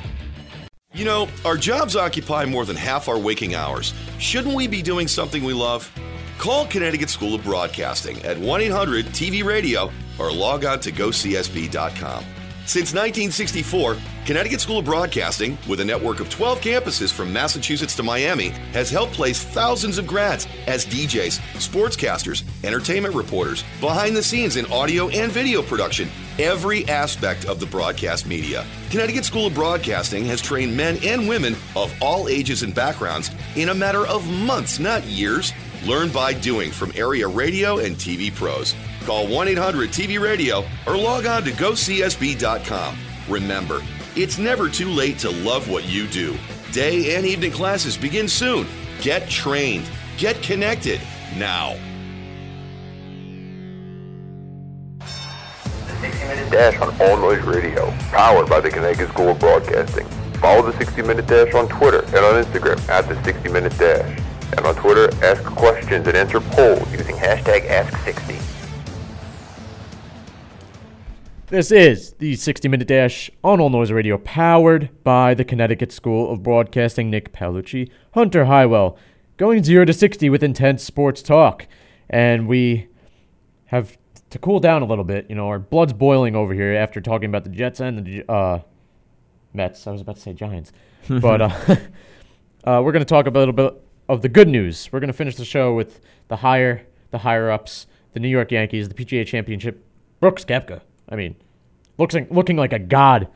S9: You know, our jobs occupy more than half our waking hours. Shouldn't we be doing something we love? Call Connecticut School of Broadcasting at 1 800 TV Radio or log on to gocsb.com. Since 1964, Connecticut School of Broadcasting, with a network of 12 campuses from Massachusetts to Miami, has helped place thousands of grads as DJs, sportscasters, entertainment reporters, behind the scenes in audio and video production, every aspect of the broadcast media. Connecticut School of Broadcasting has trained men and women of all ages and backgrounds in a matter of months, not years. Learn by doing from area radio and TV pros. Call 1 800 TV Radio or log on to gocsb.com. Remember, it's never too late to love what you do. Day and evening classes begin soon. Get trained, get connected now.
S10: The 60 Minute Dash on All Noise Radio, powered by the Connecticut School of Broadcasting. Follow the 60 Minute Dash on Twitter and on Instagram at the 60 Minute Dash. And on Twitter, ask questions and answer polls using hashtag Ask60.
S4: This is the 60 Minute Dash on All Noise Radio, powered by the Connecticut School of Broadcasting. Nick Paolucci, Hunter Highwell, going 0 to 60 with intense sports talk. And we have to cool down a little bit. You know, our blood's boiling over here after talking about the Jets and the uh, Mets. I was about to say Giants. <laughs> but uh, <laughs> uh, we're going to talk a little bit of the good news. We're going to finish the show with the higher, the higher ups, the New York Yankees, the PGA Championship. Brooks Koepka. I mean, looks like, looking like a god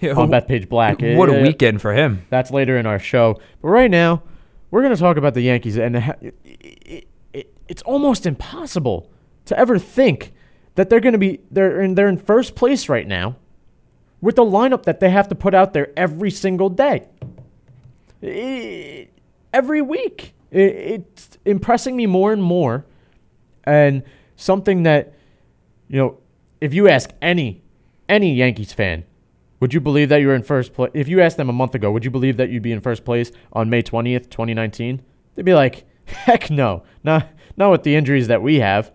S3: Yeah,
S4: on Bethpage Black. <laughs>
S3: What a weekend for him.
S4: That's later in our show. But right now, we're going to talk about the Yankees, and it, it, it, it's almost impossible to ever think that they're going to be they're in, they're in first place right now with the lineup that they have to put out there every single day, I- every week. It's impressing me more and more, and something that you know, if you ask any any Yankees fan, would you believe that you were in first place? If you asked them a month ago, would you believe that you'd be in first place on May 20th, 2019? They'd be like, heck no. Not, not with the injuries that we have.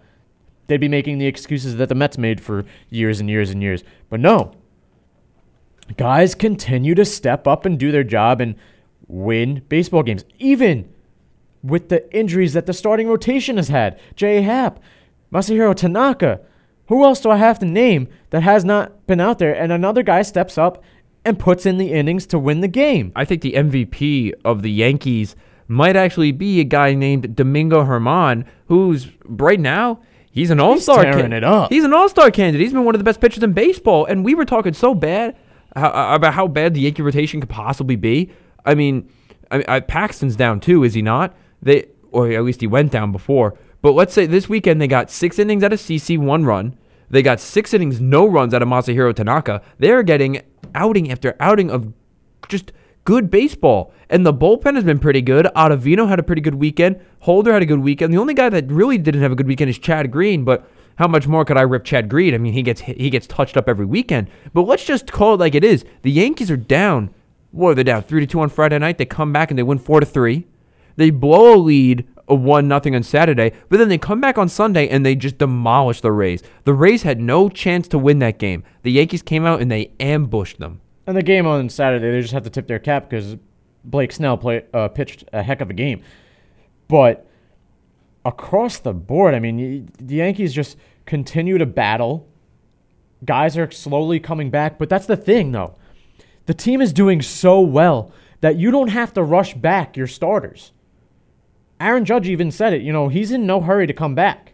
S4: They'd be making the excuses that the Mets made for years and years and years. But no. Guys continue to step up and do their job and win baseball games. Even with the injuries that the starting rotation has had. Jay Happ, Masahiro Tanaka. Who else do I have to name that has not been out there? And another guy steps up and puts in the innings to win the game.
S3: I think the MVP of the Yankees might actually be a guy named Domingo Germán, who's right now he's an All Star.
S4: He's tearing it up.
S3: He's an All Star candidate. He's been one of the best pitchers in baseball, and we were talking so bad how, uh, about how bad the Yankee rotation could possibly be. I mean, I, I, Paxton's down too, is he not? They or at least he went down before. But let's say this weekend they got six innings out of CC, one run. They got six innings, no runs out of Masahiro Tanaka. They're getting outing after outing of just good baseball. And the bullpen has been pretty good. Ottavino had a pretty good weekend. Holder had a good weekend. The only guy that really didn't have a good weekend is Chad Green, but how much more could I rip Chad Green? I mean, he gets he gets touched up every weekend. But let's just call it like it is. The Yankees are down. What are they down? Three to two on Friday night. They come back and they win four to three. They blow a lead of one nothing on Saturday, but then they come back on Sunday and they just demolish the Rays. The Rays had no chance to win that game. The Yankees came out and they ambushed them.
S4: And the game on Saturday, they just have to tip their cap because Blake Snell play, uh, pitched a heck of a game. But across the board, I mean, the Yankees just continue to battle. Guys are slowly coming back, but that's the thing, though. The team is doing so well that you don't have to rush back your starters. Aaron Judge even said it. You know, he's in no hurry to come back.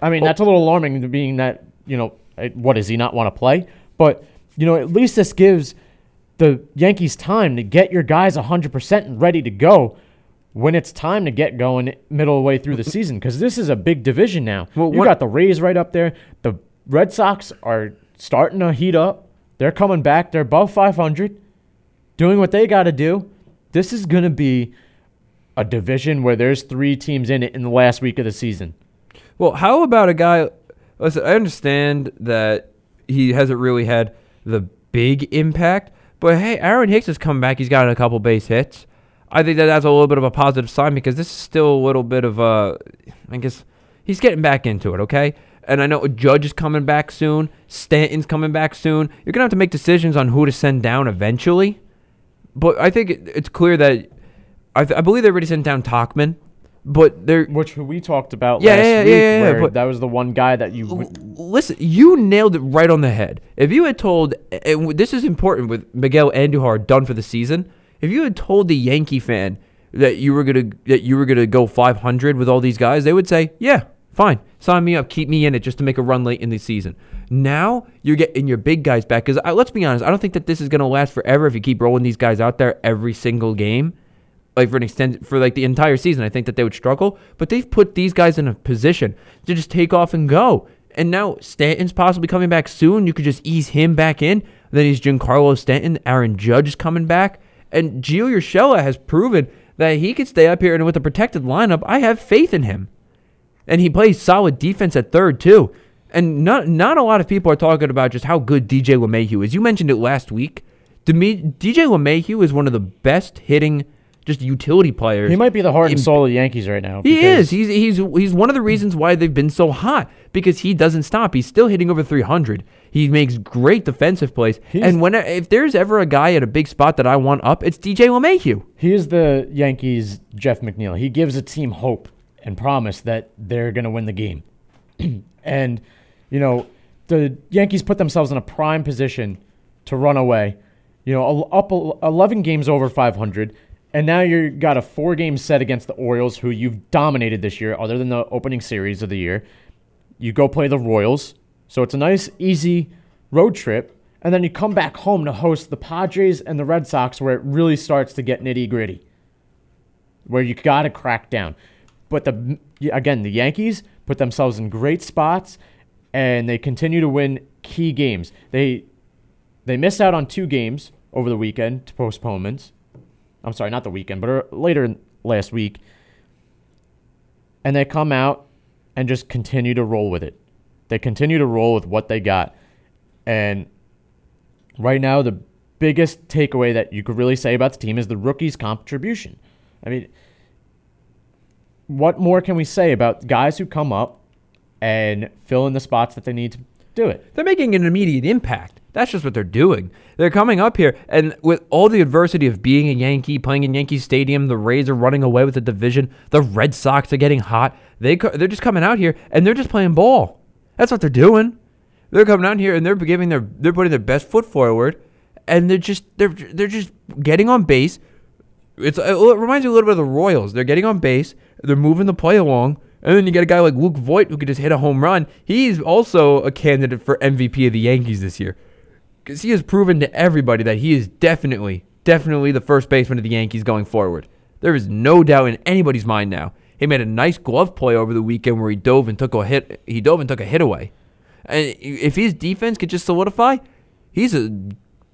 S4: I mean, that's a little alarming, being that you know, what does he not want to play? But you know, at least this gives the Yankees time to get your guys 100% and ready to go when it's time to get going middle of way through the season because this is a big division now.
S3: Well,
S4: you got the Rays right up there. The Red Sox are starting to heat up. They're coming back. They're above 500. doing what they got to do, this is going to be a division where there's three teams in it in the last week of the season.
S3: Well, how about a guy? Listen, I understand that he hasn't really had the big impact, but hey, Aaron Hicks has come back. He's gotten a couple base hits. I think that that's a little bit of a positive sign because this is still a little bit of a, I guess he's getting back into it. Okay, and I know Judge is coming back soon. Stanton's coming back soon. You're gonna have to make decisions on who to send down eventually. But I think it's clear that I, th- I believe they already sent down Tauchman, but they're
S4: Which we talked about
S3: Yeah,
S4: last
S3: yeah,
S4: week.
S3: yeah, yeah,
S4: where
S3: but-
S4: that was the one guy that you. would-
S3: listen, you nailed it right on the head. If you had told, and this is important with Miguel Andujar done for the season, if you had told the Yankee fan that you were gonna that you were gonna go 500 with all these guys, they would say, "Yeah, fine, sign me up, keep me in it, just to make a run late in the season." Now you're getting your big guys back because let's be honest, I don't think that this is gonna last forever if you keep rolling these guys out there every single game like for an extended for like the entire season. I think that they would struggle, but they've put these guys in a position to just take off and go. And now Stanton's possibly coming back soon. You could just ease him back in. Then he's Giancarlo Stanton. Aaron Judge is coming back, and Gio Urshela has proven that he could stay up here and with a protected lineup. I have faith in him, and he plays solid defense at third too. And not not a lot of people are talking about just how good DJ LeMahieu is. You mentioned it last week. DJ LeMahieu is one of the best hitting just utility players.
S4: he might be the heart and soul of the Yankees right now.
S3: He is. He's he's he's one of the reasons why they've been so hot because he doesn't stop. He's still hitting over 300. He makes great defensive plays. And when if there's ever a guy at a big spot that I want up, it's DJ LeMahieu.
S4: He is the Yankees' Jeff McNeil. He gives a team hope and promise that they're going to win the game. <clears throat> and, you know, the Yankees put themselves in a prime position to run away. You know, up 11 games over 500. And now you've got a four game set against the Orioles, who you've dominated this year, other than the opening series of the year. You go play the Royals. So it's a nice, easy road trip. And then you come back home to host the Padres and the Red Sox, where it really starts to get nitty gritty, where you got to crack down. But the again, the Yankees put themselves in great spots, and they continue to win key games. They they missed out on two games over the weekend to postponements. I'm sorry, not the weekend, but uh, later in- last week. And they come out and just continue to roll with it. They continue to roll with what they got. And right now, the biggest takeaway that you could really say about the team is the rookie's contribution. I mean, what more can we say about guys who come up and fill in the spots that they need to do it?
S3: They're making an immediate impact. That's just what they're doing. They're coming up here, and with all the adversity of being a Yankee, playing in Yankee Stadium, the Rays are running away with the division. The Red Sox are getting hot. They co- they're just coming out here and they're just playing ball. That's what they're doing. They're coming out here and they're giving their they're putting their best foot forward, and they're just they're they're just getting on base. It's it reminds me a little bit of the Royals. They're getting on base. They're moving the play along. And then you get a guy like Luke Voit who could just hit a home run. He's also a candidate for MVP of the Yankees this year. Because he has proven to everybody that he is definitely, definitely the first baseman of the Yankees going forward. There is no doubt in anybody's mind now. He made a nice glove play over the weekend where he dove and took a hit. He dove and took a hit away. And if his defense could just solidify, he's a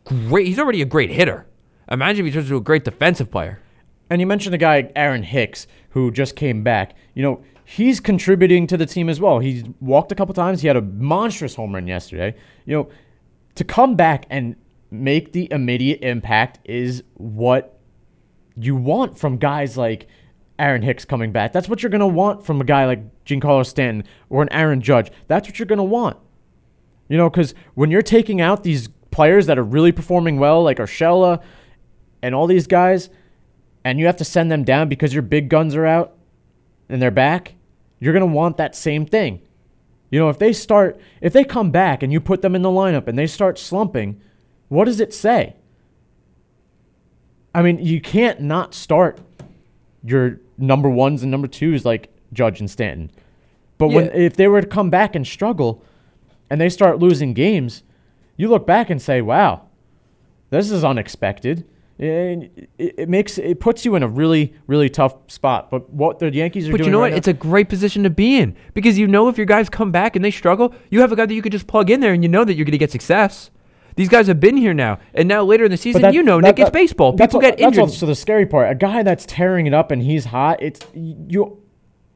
S3: great. He's already a great hitter. Imagine if he turns into a great defensive player.
S4: And you mentioned the guy, Aaron Hicks, who just came back. You know, he's contributing to the team as well. He walked a couple times. He had a monstrous home run yesterday. You know, to come back and make the immediate impact is what you want from guys like Aaron Hicks coming back. That's what you're going to want from a guy like Giancarlo Stanton or an Aaron Judge. That's what you're going to want. You know, because when you're taking out these players that are really performing well, like Urshela and all these guys, and you have to send them down because your big guns are out and they're back, you're going to want that same thing. You know, if they start, if they come back and you put them in the lineup and they start slumping, what does it say? I mean, you can't not start your number ones and number twos like Judge and Stanton. But when if they were to come back and struggle and they start losing games, you look back and say, "Wow, this is unexpected." And it, it makes it puts you in a really really tough spot. But what the Yankees are doing
S3: But
S4: doing
S3: you know
S4: right
S3: what?
S4: now-
S3: It's a great position to be in because you know if your guys come back and they struggle, you have a guy that you could just plug in there and you know that you're going to get success. These guys have been here now, and now later in the season,
S4: that-
S3: you know,
S4: that-
S3: Nick, it's baseball. People get injured.
S4: That's also the scary part. A guy that's tearing it up and he's hot. It's you.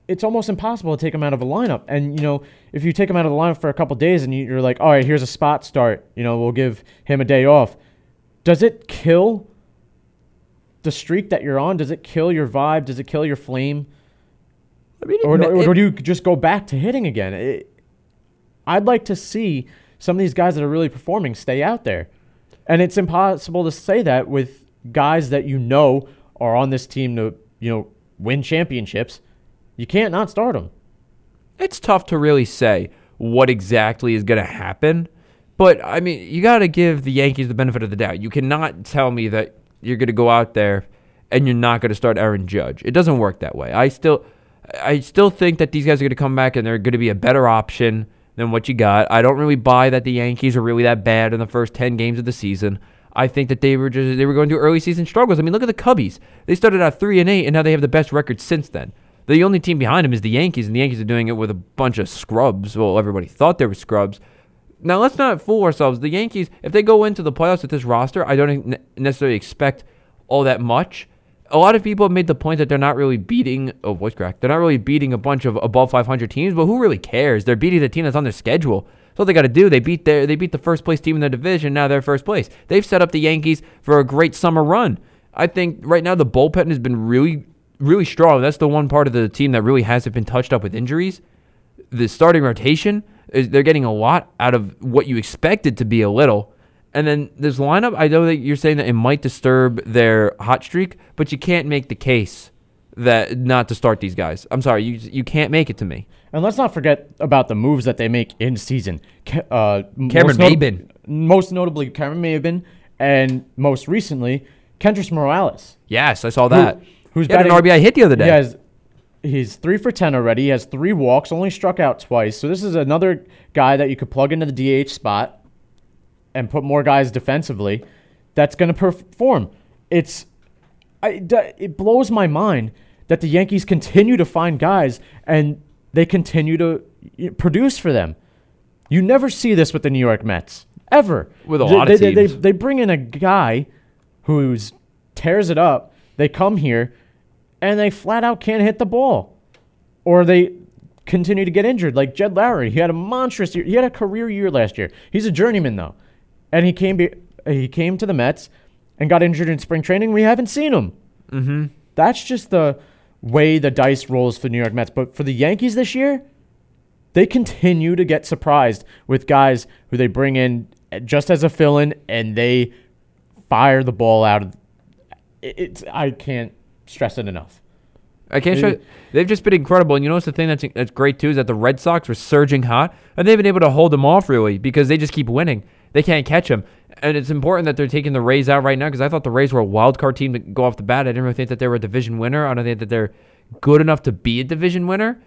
S4: It's almost impossible to take him out of a lineup. And you know, if you take him out of the lineup for a couple days and you're like, all right, here's a spot start. You know, we'll give him a day off. Does it kill the streak that you're on? Does it kill your vibe? Does it kill your flame?
S3: I mean,
S4: Or, or,
S3: it-
S4: do you just go back to hitting again? It, I'd like to see some of these guys that are really performing stay out there. And it's impossible to say that with guys that you know are on this team to, you know, win championships. You can't not start them.
S3: it's tough to really say what exactly is going to happen. But I mean, you got to give the Yankees the benefit of the doubt. You cannot tell me that you're going to go out there and you're not going to start Aaron Judge. It doesn't work that way. I still, I still think that these guys are going to come back and they're going to be a better option than what you got. I don't really buy that the Yankees are really that bad in the first ten games of the season. I think that they were just they were going through early season struggles. I mean, look at the Cubbies. They started out three and eight, and now they have the best record since then. The only team behind them is the Yankees, and the Yankees are doing it with a bunch of scrubs. Well, everybody thought they were scrubs. Now, let's not fool ourselves. The Yankees, if they go into the playoffs with this roster, I don't necessarily expect all that much. A lot of people have made the point that they're not really beating. Oh, voice crack. They're not really beating a bunch of above 500 teams, but who really cares? They're beating the team that's on their schedule. That's all they got to do. They beat their they beat the first place team in their division. Now they're first place. They've set up the Yankees for a great summer run. I think right now the bullpen has been really really strong. That's the one part of the team that really hasn't been touched up with injuries. The starting rotation is they're getting a lot out of what you expected to be a little. And then this lineup, I know that you're saying that it might disturb their hot streak, but you can't make the case that not to start these guys. I'm sorry, you you can't make it to me.
S4: And let's not forget about the moves that they make in season. Uh,
S3: Cameron
S4: most
S3: Maybin.
S4: Most notably, Cameron Maybin, and most recently, Kendrys Morales.
S3: Yes, I saw that.
S4: Who, who's
S3: had an RBI hit the other day.
S4: He's three for ten already. He has three walks, only struck out twice. So this is another guy that you could plug into the DH spot and put more guys defensively. That's going to perform. It's I, it blows my mind that the Yankees continue to find guys and they continue to produce for them. You never see this with the New York Mets ever.
S3: With a
S4: They-
S3: lot of
S4: they, they,
S3: teams.
S4: they bring in a guy who's tears it up. They come here and they flat out can't hit the ball, or they continue to get injured. Like Jed Lowrie, he had a monstrous year. He had a career year last year. He's a journeyman though, and he came be, he came to the Mets and got injured in spring training. We haven't seen him. Mm-hmm. That's just the way the dice rolls for New York Mets. But for the Yankees this year, they continue to get surprised with guys who they bring in just as a fill-in, and they fire the ball out of. It's I can't stress it enough.
S3: I can't show. They've just been incredible, and you notice the thing that's that's great too is that the Red Sox were surging hot, and they've been able to hold them off really because they just keep winning. They can't catch them, and it's important that they're taking the Rays out right now because I thought the Rays were a wild card team to go off the bat. I didn't really think that they were a division winner. I don't think that they're good enough to be a division winner.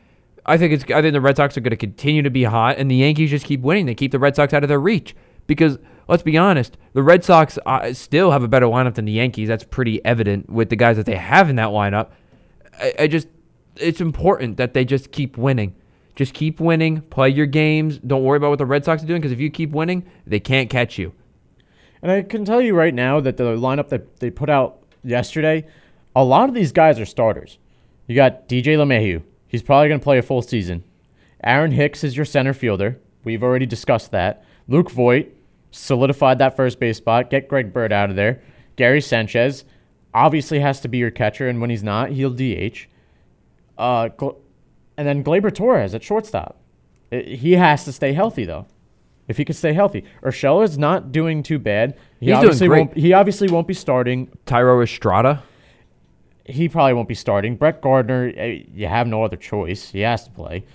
S3: I think it's. I think the Red Sox are going to continue to be hot, and the Yankees just keep winning. They keep the Red Sox out of their reach because let's be honest, the Red Sox uh, still have a better lineup than the Yankees. That's pretty evident with the guys that they have in that lineup. I, I just it's important that they just keep winning. Just keep winning, play your games. Don't worry about what the Red Sox are doing because if you keep winning, they can't catch you.
S4: And I can tell you right now that the lineup that they put out yesterday, a lot of these guys are starters. You got DJ LeMahieu. He's probably going to play a full season. Aaron Hicks is your center fielder. We've already discussed that. Luke Voit solidified that first base spot. Get Greg Bird out of there. Gary Sanchez obviously has to be your catcher, and when he's not, he'll DH. Uh, and then Gleyber Torres at shortstop. I- He has to stay healthy though. If he could stay healthy, Urshela is not doing too bad. He
S3: He's doing
S4: obviously
S3: great.
S4: won't. He obviously won't be starting.
S3: Thairo Estrada.
S4: He probably won't be starting. Brett Gardner, eh, you have no other choice. He has to play.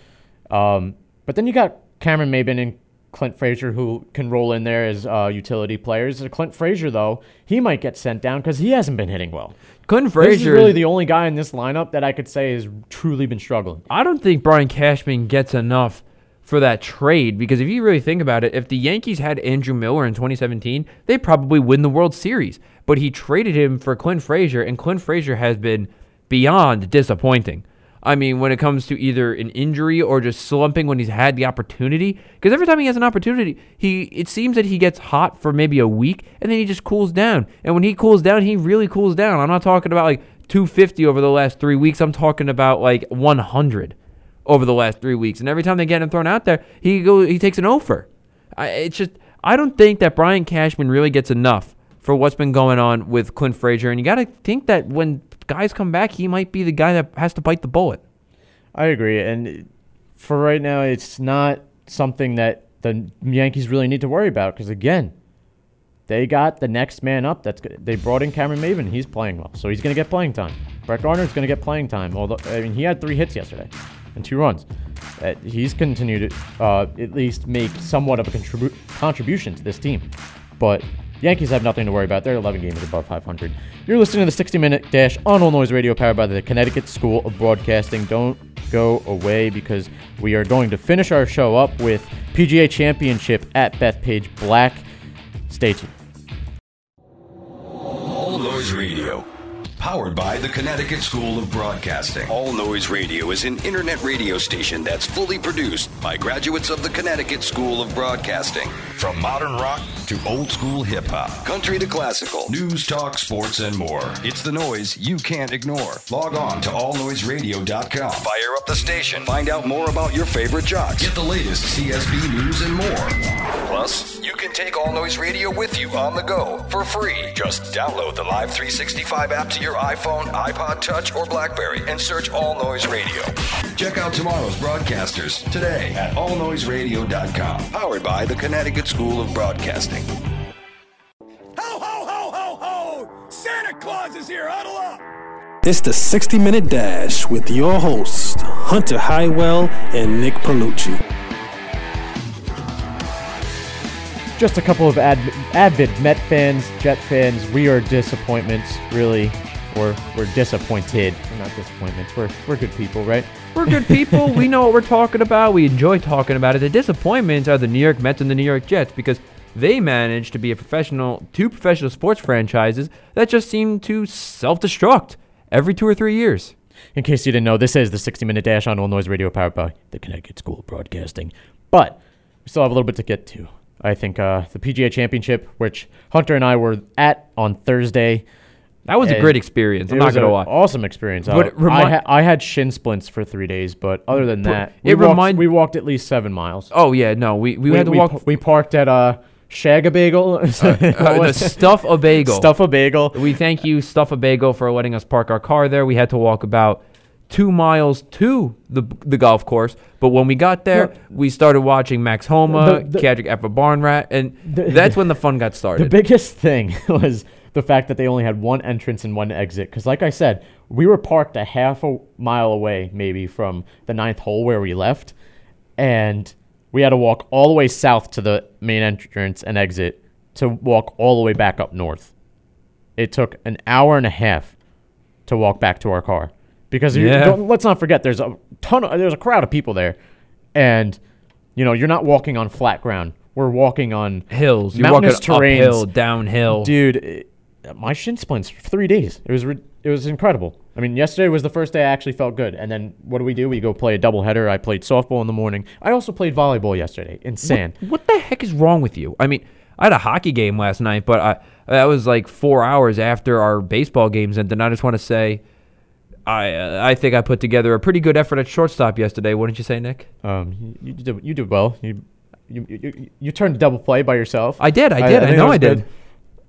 S4: Um, but then you got Cameron Maybin and Clint Frazier who can roll in there as uh, utility players. Clint Frazier though, he might get sent down because he hasn't been hitting well.
S3: Clint
S4: This is really the only guy in this lineup that I could say has truly been struggling.
S3: I don't think Brian Cashman gets enough for that trade because if you really think about it, if the Yankees had Andrew Miller in 2017, they probably win the World Series. But he traded him for Clint Frazier, and Clint Frazier has been beyond disappointing. I mean, when it comes to either an injury or just slumping when he's had the opportunity, because every time he has an opportunity, he it seems that he gets hot for maybe a week and then he just cools down. And when he cools down, he really cools down. I'm not talking about like 250 over the last three weeks. I'm talking about like 100 over the last three weeks. And every time they get him thrown out there, he go he takes an offer. It's just I don't think that Brian Cashman really gets enough for what's been going on with Clint Frazier. And you got to think that when guys come back, he might be the guy that has to bite the bullet.
S4: I agree, and for right now, it's not something that the Yankees really need to worry about because again, they got the next man up. That's good. They brought in Cameron Maybin. He's playing well, so he's going to get playing time. Brett Gardner's going to get playing time. Although I mean, he had three hits yesterday and two runs. Uh, he's continued to uh, at least make somewhat of a contribu- contribution to this team, but Yankees have nothing to worry about. They're 11 games above 500. You're listening to the 60 Minute Dash on All Noise Radio, powered by the Connecticut School of Broadcasting. Don't go away because we are going to finish our show up with PGA Championship at Bethpage Black. Stay tuned.
S11: All Noise Radio. Powered by the Connecticut School of Broadcasting. All Noise Radio is an internet radio station that's fully produced by graduates of the Connecticut School of Broadcasting. From modern rock to old school hip hop, country to classical, news, talk, sports, and more. It's the noise you can't ignore. Log on to allnoiseradio.com. Fire up the station. Find out more about your favorite jocks. Get the latest CSB news and more. Plus, you can take All Noise Radio with you on the go for free. Just download the Live 365 app to your iPhone, iPod Touch, or Blackberry and search All Noise Radio. Check out tomorrow's broadcasters today at allnoiseradio.com. Powered by the Connecticut School of Broadcasting.
S8: Ho, ho, ho, ho, ho! Santa Claus is here, huddle up!
S1: It's the 60 Minute Dash with your hosts, Hunter Highwell and Nick Palucci.
S4: Just a couple of ad- avid Met fans, Jet fans. We are disappointments, really. Or we're disappointed. We're not disappointments. We're, we're good people, right?
S3: We're good people. <laughs> we know what we're talking about. We enjoy talking about it. The disappointments are the New York Mets and the New York Jets because they managed to be a professional, two professional sports franchises that just seem to self-destruct every two or three years.
S4: In case you didn't know, this is the 60 Minute Dash on All Noise Radio, powered by the Connecticut School of Broadcasting. But we still have a little bit to get to. I think uh, the PGA Championship, which Hunter and I were at on Thursday.
S3: That was a great experience. I'm not gonna lie.
S4: Awesome experience.
S3: But
S4: Uh,
S3: remi-
S4: I, ha- I had shin splints for three days, but other than that,
S3: it
S4: we walked,
S3: remind-
S4: we walked at least seven miles.
S3: Oh yeah, no, we we, had to
S4: we,
S3: walk.
S4: we parked at uh, Shag a Bagel. <laughs>
S3: uh, the <laughs> stuff a bagel.
S4: Stuff a bagel.
S3: We thank you, Stuff a Bagel, for letting us park our car there. We had to walk about two miles to the the golf course, but when we got there, we started watching Max Homa,
S4: The- the-
S3: Kadrick Barnrat, and
S4: The-
S3: that's when the fun got started.
S4: The biggest thing <laughs> was the fact that they only had one entrance and one exit. Because, like I said, we were parked a half a mile away, maybe from the ninth hole where we left, and we had to walk all the way south to the main entrance and exit to walk all the way back up north. It took an hour and a half to walk back to our car because you
S3: Yeah.
S4: don't, let's not forget there's a ton of there's a crowd of people there, and you know you're not walking on flat ground. We're walking on
S3: Hills. You're
S4: mountainous terrains,
S3: uphill, downhill.
S4: Dude, it- my shin splints for three days. It was re- it was incredible. I mean, yesterday was the first day I actually felt good. And then what do we do? We go play a doubleheader. I played softball in the morning. I also played volleyball yesterday in sand.
S3: What, what the heck is wrong with you? I mean, I had a hockey game last night, but I that was like four hours after our baseball games ended. And I just want to say, I uh, I think I put together a pretty good effort at shortstop yesterday. Wouldn't you say, Nick?
S4: Um, you, you did you did well. You you, you, you turned double play by yourself.
S3: I did. I did. I,
S4: think
S3: know I did.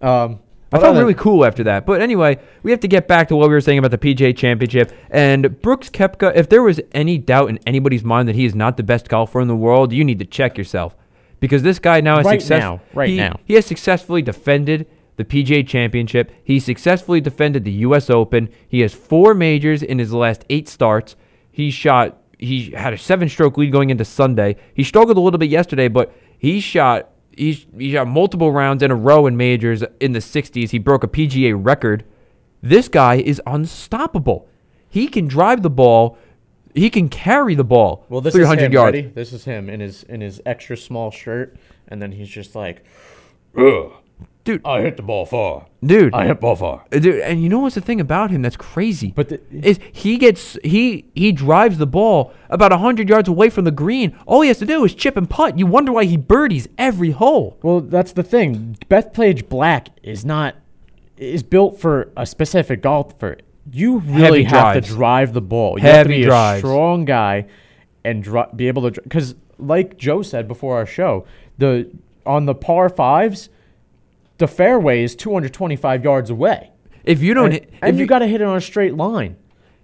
S4: Um,
S3: I felt really cool after that. But anyway, we have to get back to what we were saying about the PGA Championship. And Brooks Koepka, if there was any doubt in anybody's mind that he is not the best golfer in the world, you need to check yourself. Because this guy now has
S4: Right
S3: success-
S4: now, right
S3: he-
S4: now.
S3: He has successfully defended the PGA Championship. He successfully defended the US Open. He has four majors in his last eight starts. He shot he had a seven stroke lead going into Sunday. He struggled a little bit yesterday, but he shot he, he shot multiple rounds in a row in majors in the 60s. He broke a PGA record. This guy is unstoppable. He can drive the ball. He can carry the ball.
S4: Well, this
S3: 300
S4: is him.
S3: yards.
S4: Ready? This is him in his in his extra small shirt, and then he's just like, Ugh.
S3: Dude.
S4: I hit the ball far,
S3: dude.
S4: I hit ball far.
S3: Dude, and you know what's the thing about him that's crazy?
S4: But the-
S3: is he gets he he drives the ball about hundred yards away from the green. All he has to do is chip and putt. You wonder why he birdies every hole.
S4: Well, that's the thing. Bethpage Black is not is built for a specific golfer. You really
S3: Heavy
S4: have
S3: drives.
S4: to drive the ball. You have to
S3: Heavy
S4: be
S3: drives.
S4: a strong guy and dri- be able to because, like Joe said before our show, the on the par fives, the fairway is 225 yards away,
S3: If you don't,
S4: and,
S3: hit,
S4: and
S3: if
S4: you got to hit it on a straight line.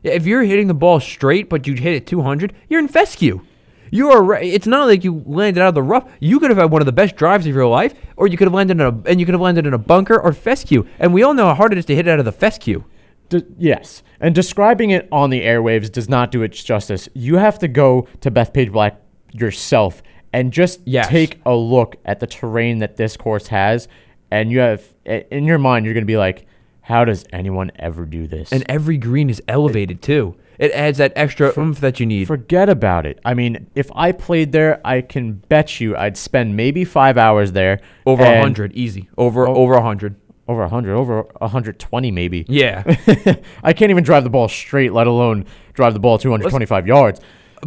S3: If you're hitting the ball straight, but you hit it 200, you're in fescue. You are. It's not like you landed out of the rough. You could have had one of the best drives of your life, or you could have landed in a and you could have landed in a bunker or fescue. And we all know how hard it is to hit it out of the fescue.
S4: D- yes, and describing it on the airwaves does not do it justice. You have to go to Bethpage Black yourself and just
S3: Yes.
S4: take a look at the terrain that this course has, and you have in your mind you're going to be like, how does anyone ever do this?
S3: And every green is elevated too. It adds that extra oomph that you need.
S4: Forget about it. I mean, if I played there, I can bet you I'd spend maybe five hours there.
S3: over a hundred, easy. Over
S4: Oh.
S3: over a hundred.
S4: Over a hundred, over a hundred twenty, maybe.
S3: Yeah. <laughs>
S4: I can't even drive the ball straight, let alone drive the ball 225 yards.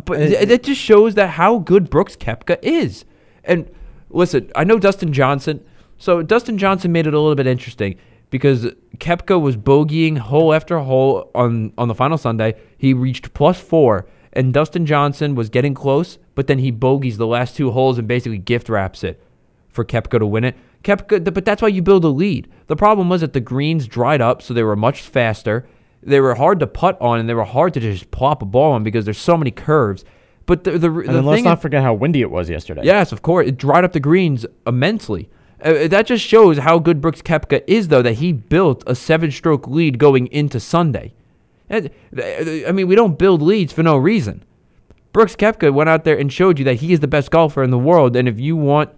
S3: But th- that just shows that how good Brooks Koepka is. And listen, I know Dustin Johnson. So Dustin Johnson made it a little bit interesting because Koepka was bogeying hole after hole on on the final Sunday. He reached plus four, and Dustin Johnson was getting close, but then he bogeys the last two holes and basically gift wraps it for Koepka to win it. Koepka, but that's why you build a lead. The problem was that the greens dried up, so they were much faster. They were hard to putt on, and they were hard to just plop a ball on because there's so many curves. But the the,
S4: And
S3: the
S4: then let's not forget how windy it was yesterday.
S3: Yes, of course. It dried up the greens immensely. Uh, that just shows how good Brooks Koepka is, though, that he built a seven stroke lead going into Sunday. Uh, I mean, we don't build leads for no reason. Brooks Koepka went out there and showed you that he is the best golfer in the world. And if you want,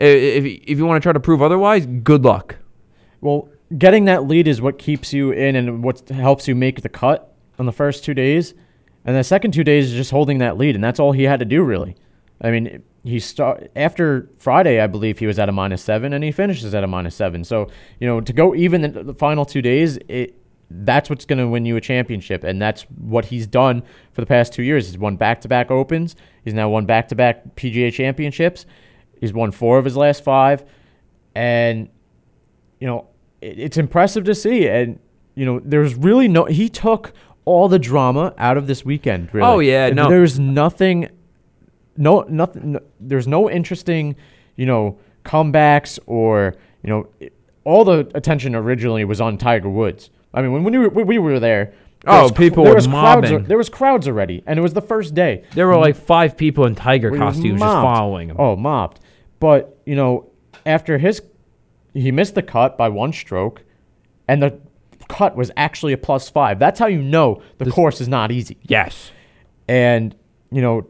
S3: uh, if, if you want to try to prove otherwise, good luck.
S4: Well, getting that lead is what keeps you in and what helps you make the cut on the first two days. And the second two days is just holding that lead, and that's all he had to do really. I mean, he start after Friday, I believe he was at a minus seven, and he finishes at a minus seven. So you know, to go even in the final two days, it that's what's going to win you a championship, and that's what he's done for the past two years. He's won back-to-back Opens. He's now won back-to-back PGA Championships. He's won four of his last five, and you know, it, it's impressive to see. And, you know, there's really no, he took all the drama out of this weekend, really.
S3: Oh, yeah, no.
S4: There's nothing, no, nothing, no, there's no interesting, you know, comebacks or, you know, it- all the attention originally was on Tiger Woods. I mean, when, when we, were, when we were there, there
S3: Oh,
S4: was
S3: people
S4: there
S3: were
S4: was crowds,
S3: mobbing.
S4: there was crowds already, and it was the first day.
S3: There were like five people in tiger
S4: We
S3: costumes just following him.
S4: Oh, mobbed. But, you know, after his he missed the cut by one stroke, and the cut was actually a plus five. That's how you know the course is not easy.
S3: Yes.
S4: And, you know,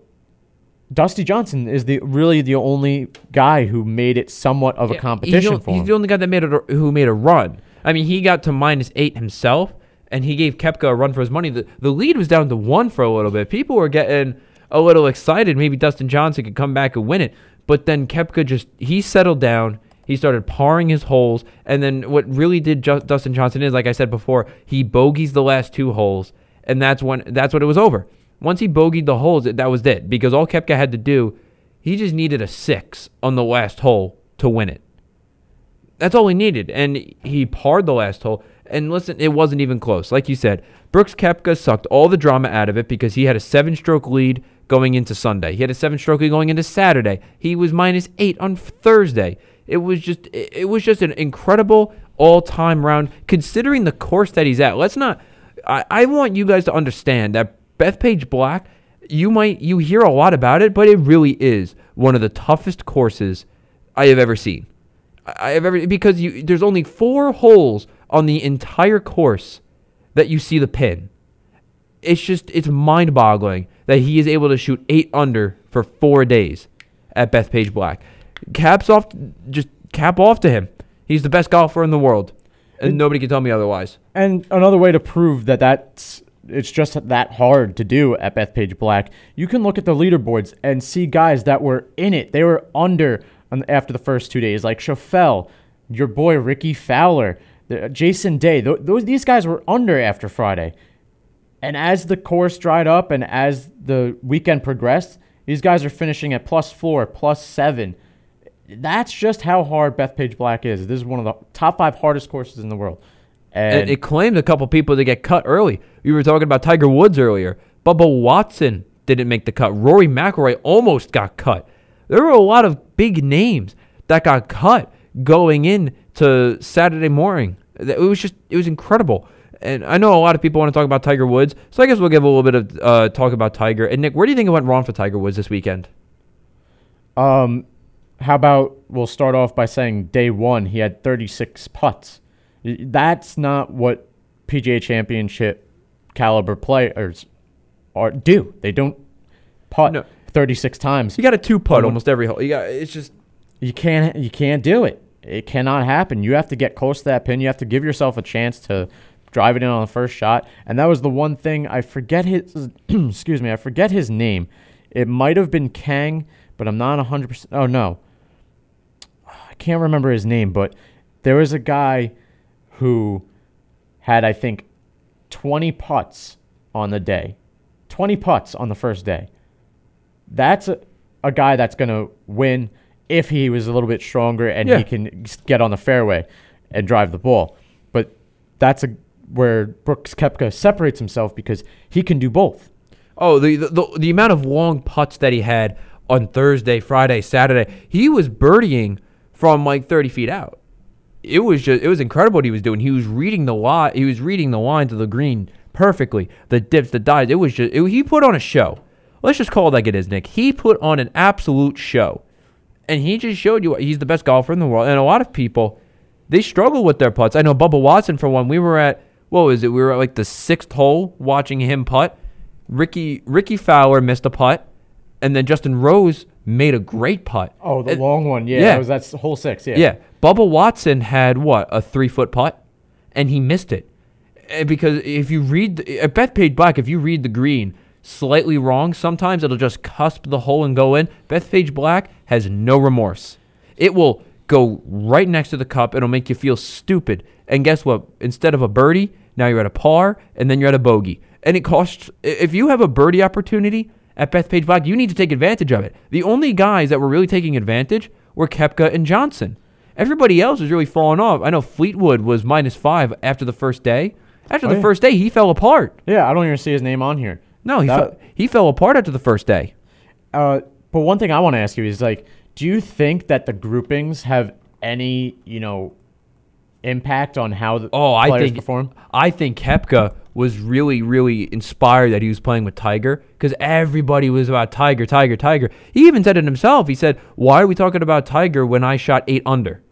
S4: Dusty Johnson is the really the only guy who made it somewhat of a
S3: Yeah,
S4: competition
S3: he's the,
S4: for
S3: he's the only guy that made it who made a run. I mean, he got to minus eight himself, and he gave Koepka a run for his money. The the lead was down to one for a little bit. People were getting a little excited. Maybe Dustin Johnson could come back and win it, but then Koepka just he settled down. He started parring his holes, and then what really did Dustin Johnson is, like I said before, he bogeys the last two holes, and that's when that's what it was over. Once he bogeyed the holes, that was it. Because all Koepka had to do, he just needed a six on the last hole to win it. That's all he needed. And he parred the last hole. And listen, it wasn't even close. Like you said, Brooks Koepka sucked all the drama out of it because he had a seven stroke lead going into Sunday. He had a seven stroke lead going into Saturday. He was minus eight on Thursday. It was just it was just an incredible all time round considering the course that he's at. Let's not I, I want you guys to understand that Bethpage Black, you might you hear a lot about it, but it really is one of the toughest courses I have ever seen. I have ever because you there's only four holes on the entire course that you see the pin. It's just it's mind-boggling that he is able to shoot eight under for four days at Bethpage Black. Caps off, just cap off to him. He's the best golfer in the world, and nobody can tell me otherwise.
S4: And another way to prove that that's it's just that hard to do at Bethpage Black, you can look at the leaderboards and see guys that were in it. They were under after the first two days, like Schauffele, your boy Rickie Fowler, uh, Jason Day. Those these guys were under after Friday, and as the course dried up and as the weekend progressed, these guys are finishing at plus four, plus seven. That's just how hard Bethpage Black is. This is one of the top five hardest courses in the world.
S3: And
S4: And
S3: it claimed a couple people to get cut early. We were talking about Tiger Woods earlier. Bubba Watson didn't make the cut. Rory McIlroy almost got cut. There were a lot of big names that got cut going in to Saturday morning. It was just it was incredible. And I know a lot of people want to talk about Tiger Woods, so I guess we'll give a little bit of uh, talk about Tiger. And Nick, where do you think it went wrong for Tiger Woods this weekend?
S4: Um, how about we'll start off by saying day one he had 36 putts. That's not what PGA Championship caliber players are do. They don't putt
S3: No.
S4: 36 times.
S3: You got a two putt almost every hole. You got it's just
S4: You can't you can't do it. It cannot happen. You have to get close to that pin. You have to give yourself a chance to drive it in on the first shot. And that was the one thing I forget his <clears throat> excuse me, I forget his name. It might have been Kang, but I'm not 100% Oh no. I can't remember his name, but there was a guy who had I think 20 putts on the day. 20 putts on the first day that's a, a guy that's going to win if he was a little bit stronger and
S3: Yeah.
S4: he can get on the fairway and drive the ball. But that's a where Brooks Koepka separates himself because he can do both.
S3: Oh, the, the the the amount of long putts that he had on Thursday, Friday, Saturday. He was birdieing from like 30 feet out. It was just it was incredible what he was doing. He was reading the line. He was reading the lines of the green perfectly. The dips, the dives. It was just it, he put on a show. Let's just call it like it is, Nick. He put on an absolute show, and he just showed you he's the best golfer in the world. And a lot of people they struggle with their putts. I know Bubba Watson for one. We were at what was it? We were at like the sixth hole watching him putt. Rickie Rickie Fowler missed a putt, and then Justin Rose made a great putt.
S4: Oh, the
S3: And-
S4: long one. Yeah,
S3: yeah.
S4: That was that's hole six. Yeah.
S3: yeah. Bubba Watson had what a three foot putt, and he missed it. Eh, Because if you read at Bethpage Black, if you read the green slightly wrong, sometimes it'll just cusp the hole and go in. Bethpage Black has no remorse. It will go right next to the cup. It'll make you feel stupid. And guess what? Instead of a birdie, now you're at a par, and then you're at a bogey. And it costs. If you have a birdie opportunity at Bethpage Black, you need to take advantage of it. The only guys that were really taking advantage were Koepka and Johnson. Everybody else was really falling off. I know Fleetwood was minus five after the first day. After
S4: Oh,
S3: the
S4: yeah.
S3: first day, he fell apart.
S4: Yeah, I don't even see his name on here.
S3: No, he
S4: That-
S3: fell, he fell apart after the first day.
S4: Uh, but one thing I want to ask you is like, do you think that the groupings have any, you know, impact on how the
S3: Oh, I
S4: players
S3: think
S4: perform?
S3: I think Koepka was really, really inspired that he was playing with Tiger because everybody was about Tiger, Tiger, Tiger. He even said it himself. He said, "Why are we talking about Tiger when I shot eight under?"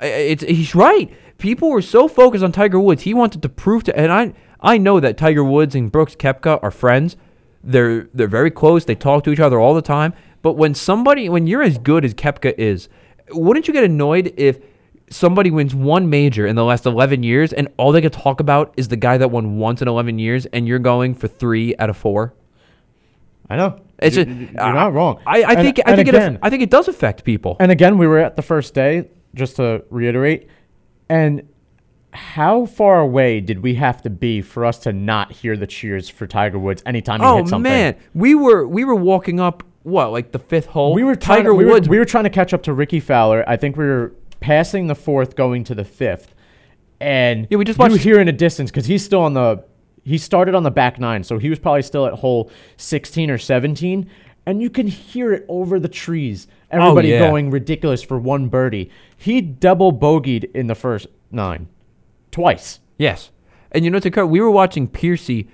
S3: It's he's right. People were so focused on Tiger Woods. He wanted to prove to, and I I know that Tiger Woods and Brooks Koepka are friends. They're they're very close. They talk to each other all the time. But when somebody, when you're as good as Koepka is, wouldn't you get annoyed if somebody wins one major in the last 11 years and all they could talk about is the guy that won once in 11 years and you're going for three out of four?
S4: I know.
S3: It's
S4: You-
S3: just,
S4: you- you're not wrong.
S3: I, I
S4: And-
S3: think I think
S4: again-
S3: it I think it does affect people.
S4: And again, we were at the first day, just to reiterate. And how far away did we have to be for us to not hear the cheers for Tiger Woods anytime he
S3: oh
S4: hit something?
S3: man, we were we were walking up what like the fifth hole.
S4: We were
S3: Tiger
S4: to, we were-
S3: Woods.
S4: we were trying to catch up to Rickie Fowler. I think we were passing the fourth, going to the fifth, and
S3: Yeah, we just
S4: you
S3: watched-
S4: hear in a distance because he's still on the. He started on the back nine, so he was probably still at hole sixteen or seventeen, and you can hear it over the trees. Oh, everybody
S3: Oh, yeah.
S4: going ridiculous for one birdie. He double bogeyed in the first nine, twice.
S3: Yes. And you know, to cut, we were watching Piercy,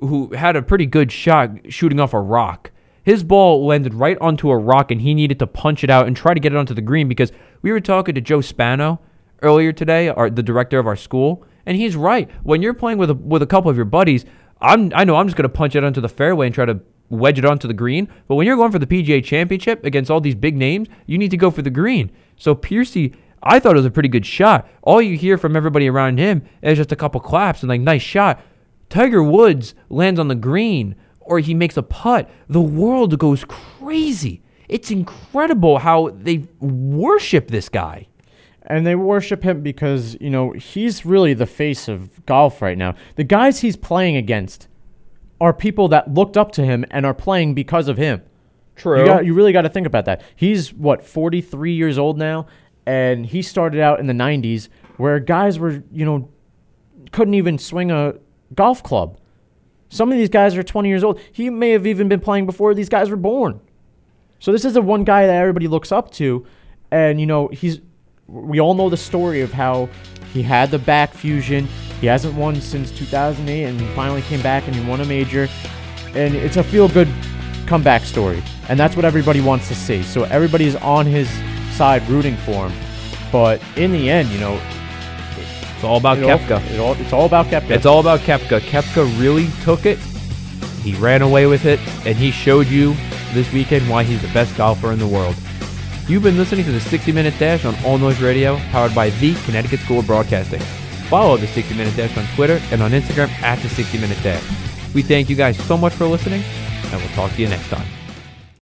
S3: who had a pretty good shot shooting off a rock. His ball landed right onto a rock, and he needed to punch it out and try to get it onto the green because we were talking to Joe Spano earlier today, our, the director of our school, and he's right. When you're playing with a, with a couple of your buddies, I'm I know I'm just going to punch it onto the fairway and try to wedge it onto the green. But when you're going for the PGA Championship against all these big names, you need to go for the green. So Piercy, I thought it was a pretty good shot. All you hear from everybody around him is just a couple claps and like nice shot. Tiger Woods lands on the green or he makes a putt. The world goes crazy. It's incredible how they worship this guy.
S4: and they worship him because you know he's really the face of golf right now. The guys he's playing against are people that looked up to him and are playing because of him.
S3: True.
S4: You, got, you really got to think about that. He's what 43 years old now, and he started out in the 90s where guys were you know couldn't even swing a golf club. Some of these guys are 20 years old. He may have even been playing before these guys were born. So this is the one guy that everybody looks up to, and you know he's. We all know the story of how he had the back fusion. He hasn't won since 2008, and he finally came back and he won a major. And it's a feel-good comeback story, and that's what everybody wants to see. So everybody's on his side, rooting for him. But in the end, you know,
S3: It's all about
S4: it all-
S3: Koepka.
S4: it all- it's all about Koepka.
S3: It's all about Koepka. Koepka really took it. He ran away with it, and he showed you this weekend why he's the best golfer in the world. You've been listening to the 60 Minute Dash on All Noise Radio, powered by the Connecticut School of Broadcasting. Follow the 60 Minute Dash on Twitter and on Instagram at the 60 Minute Dash. We thank you guys so much for listening, and we'll talk to you next time.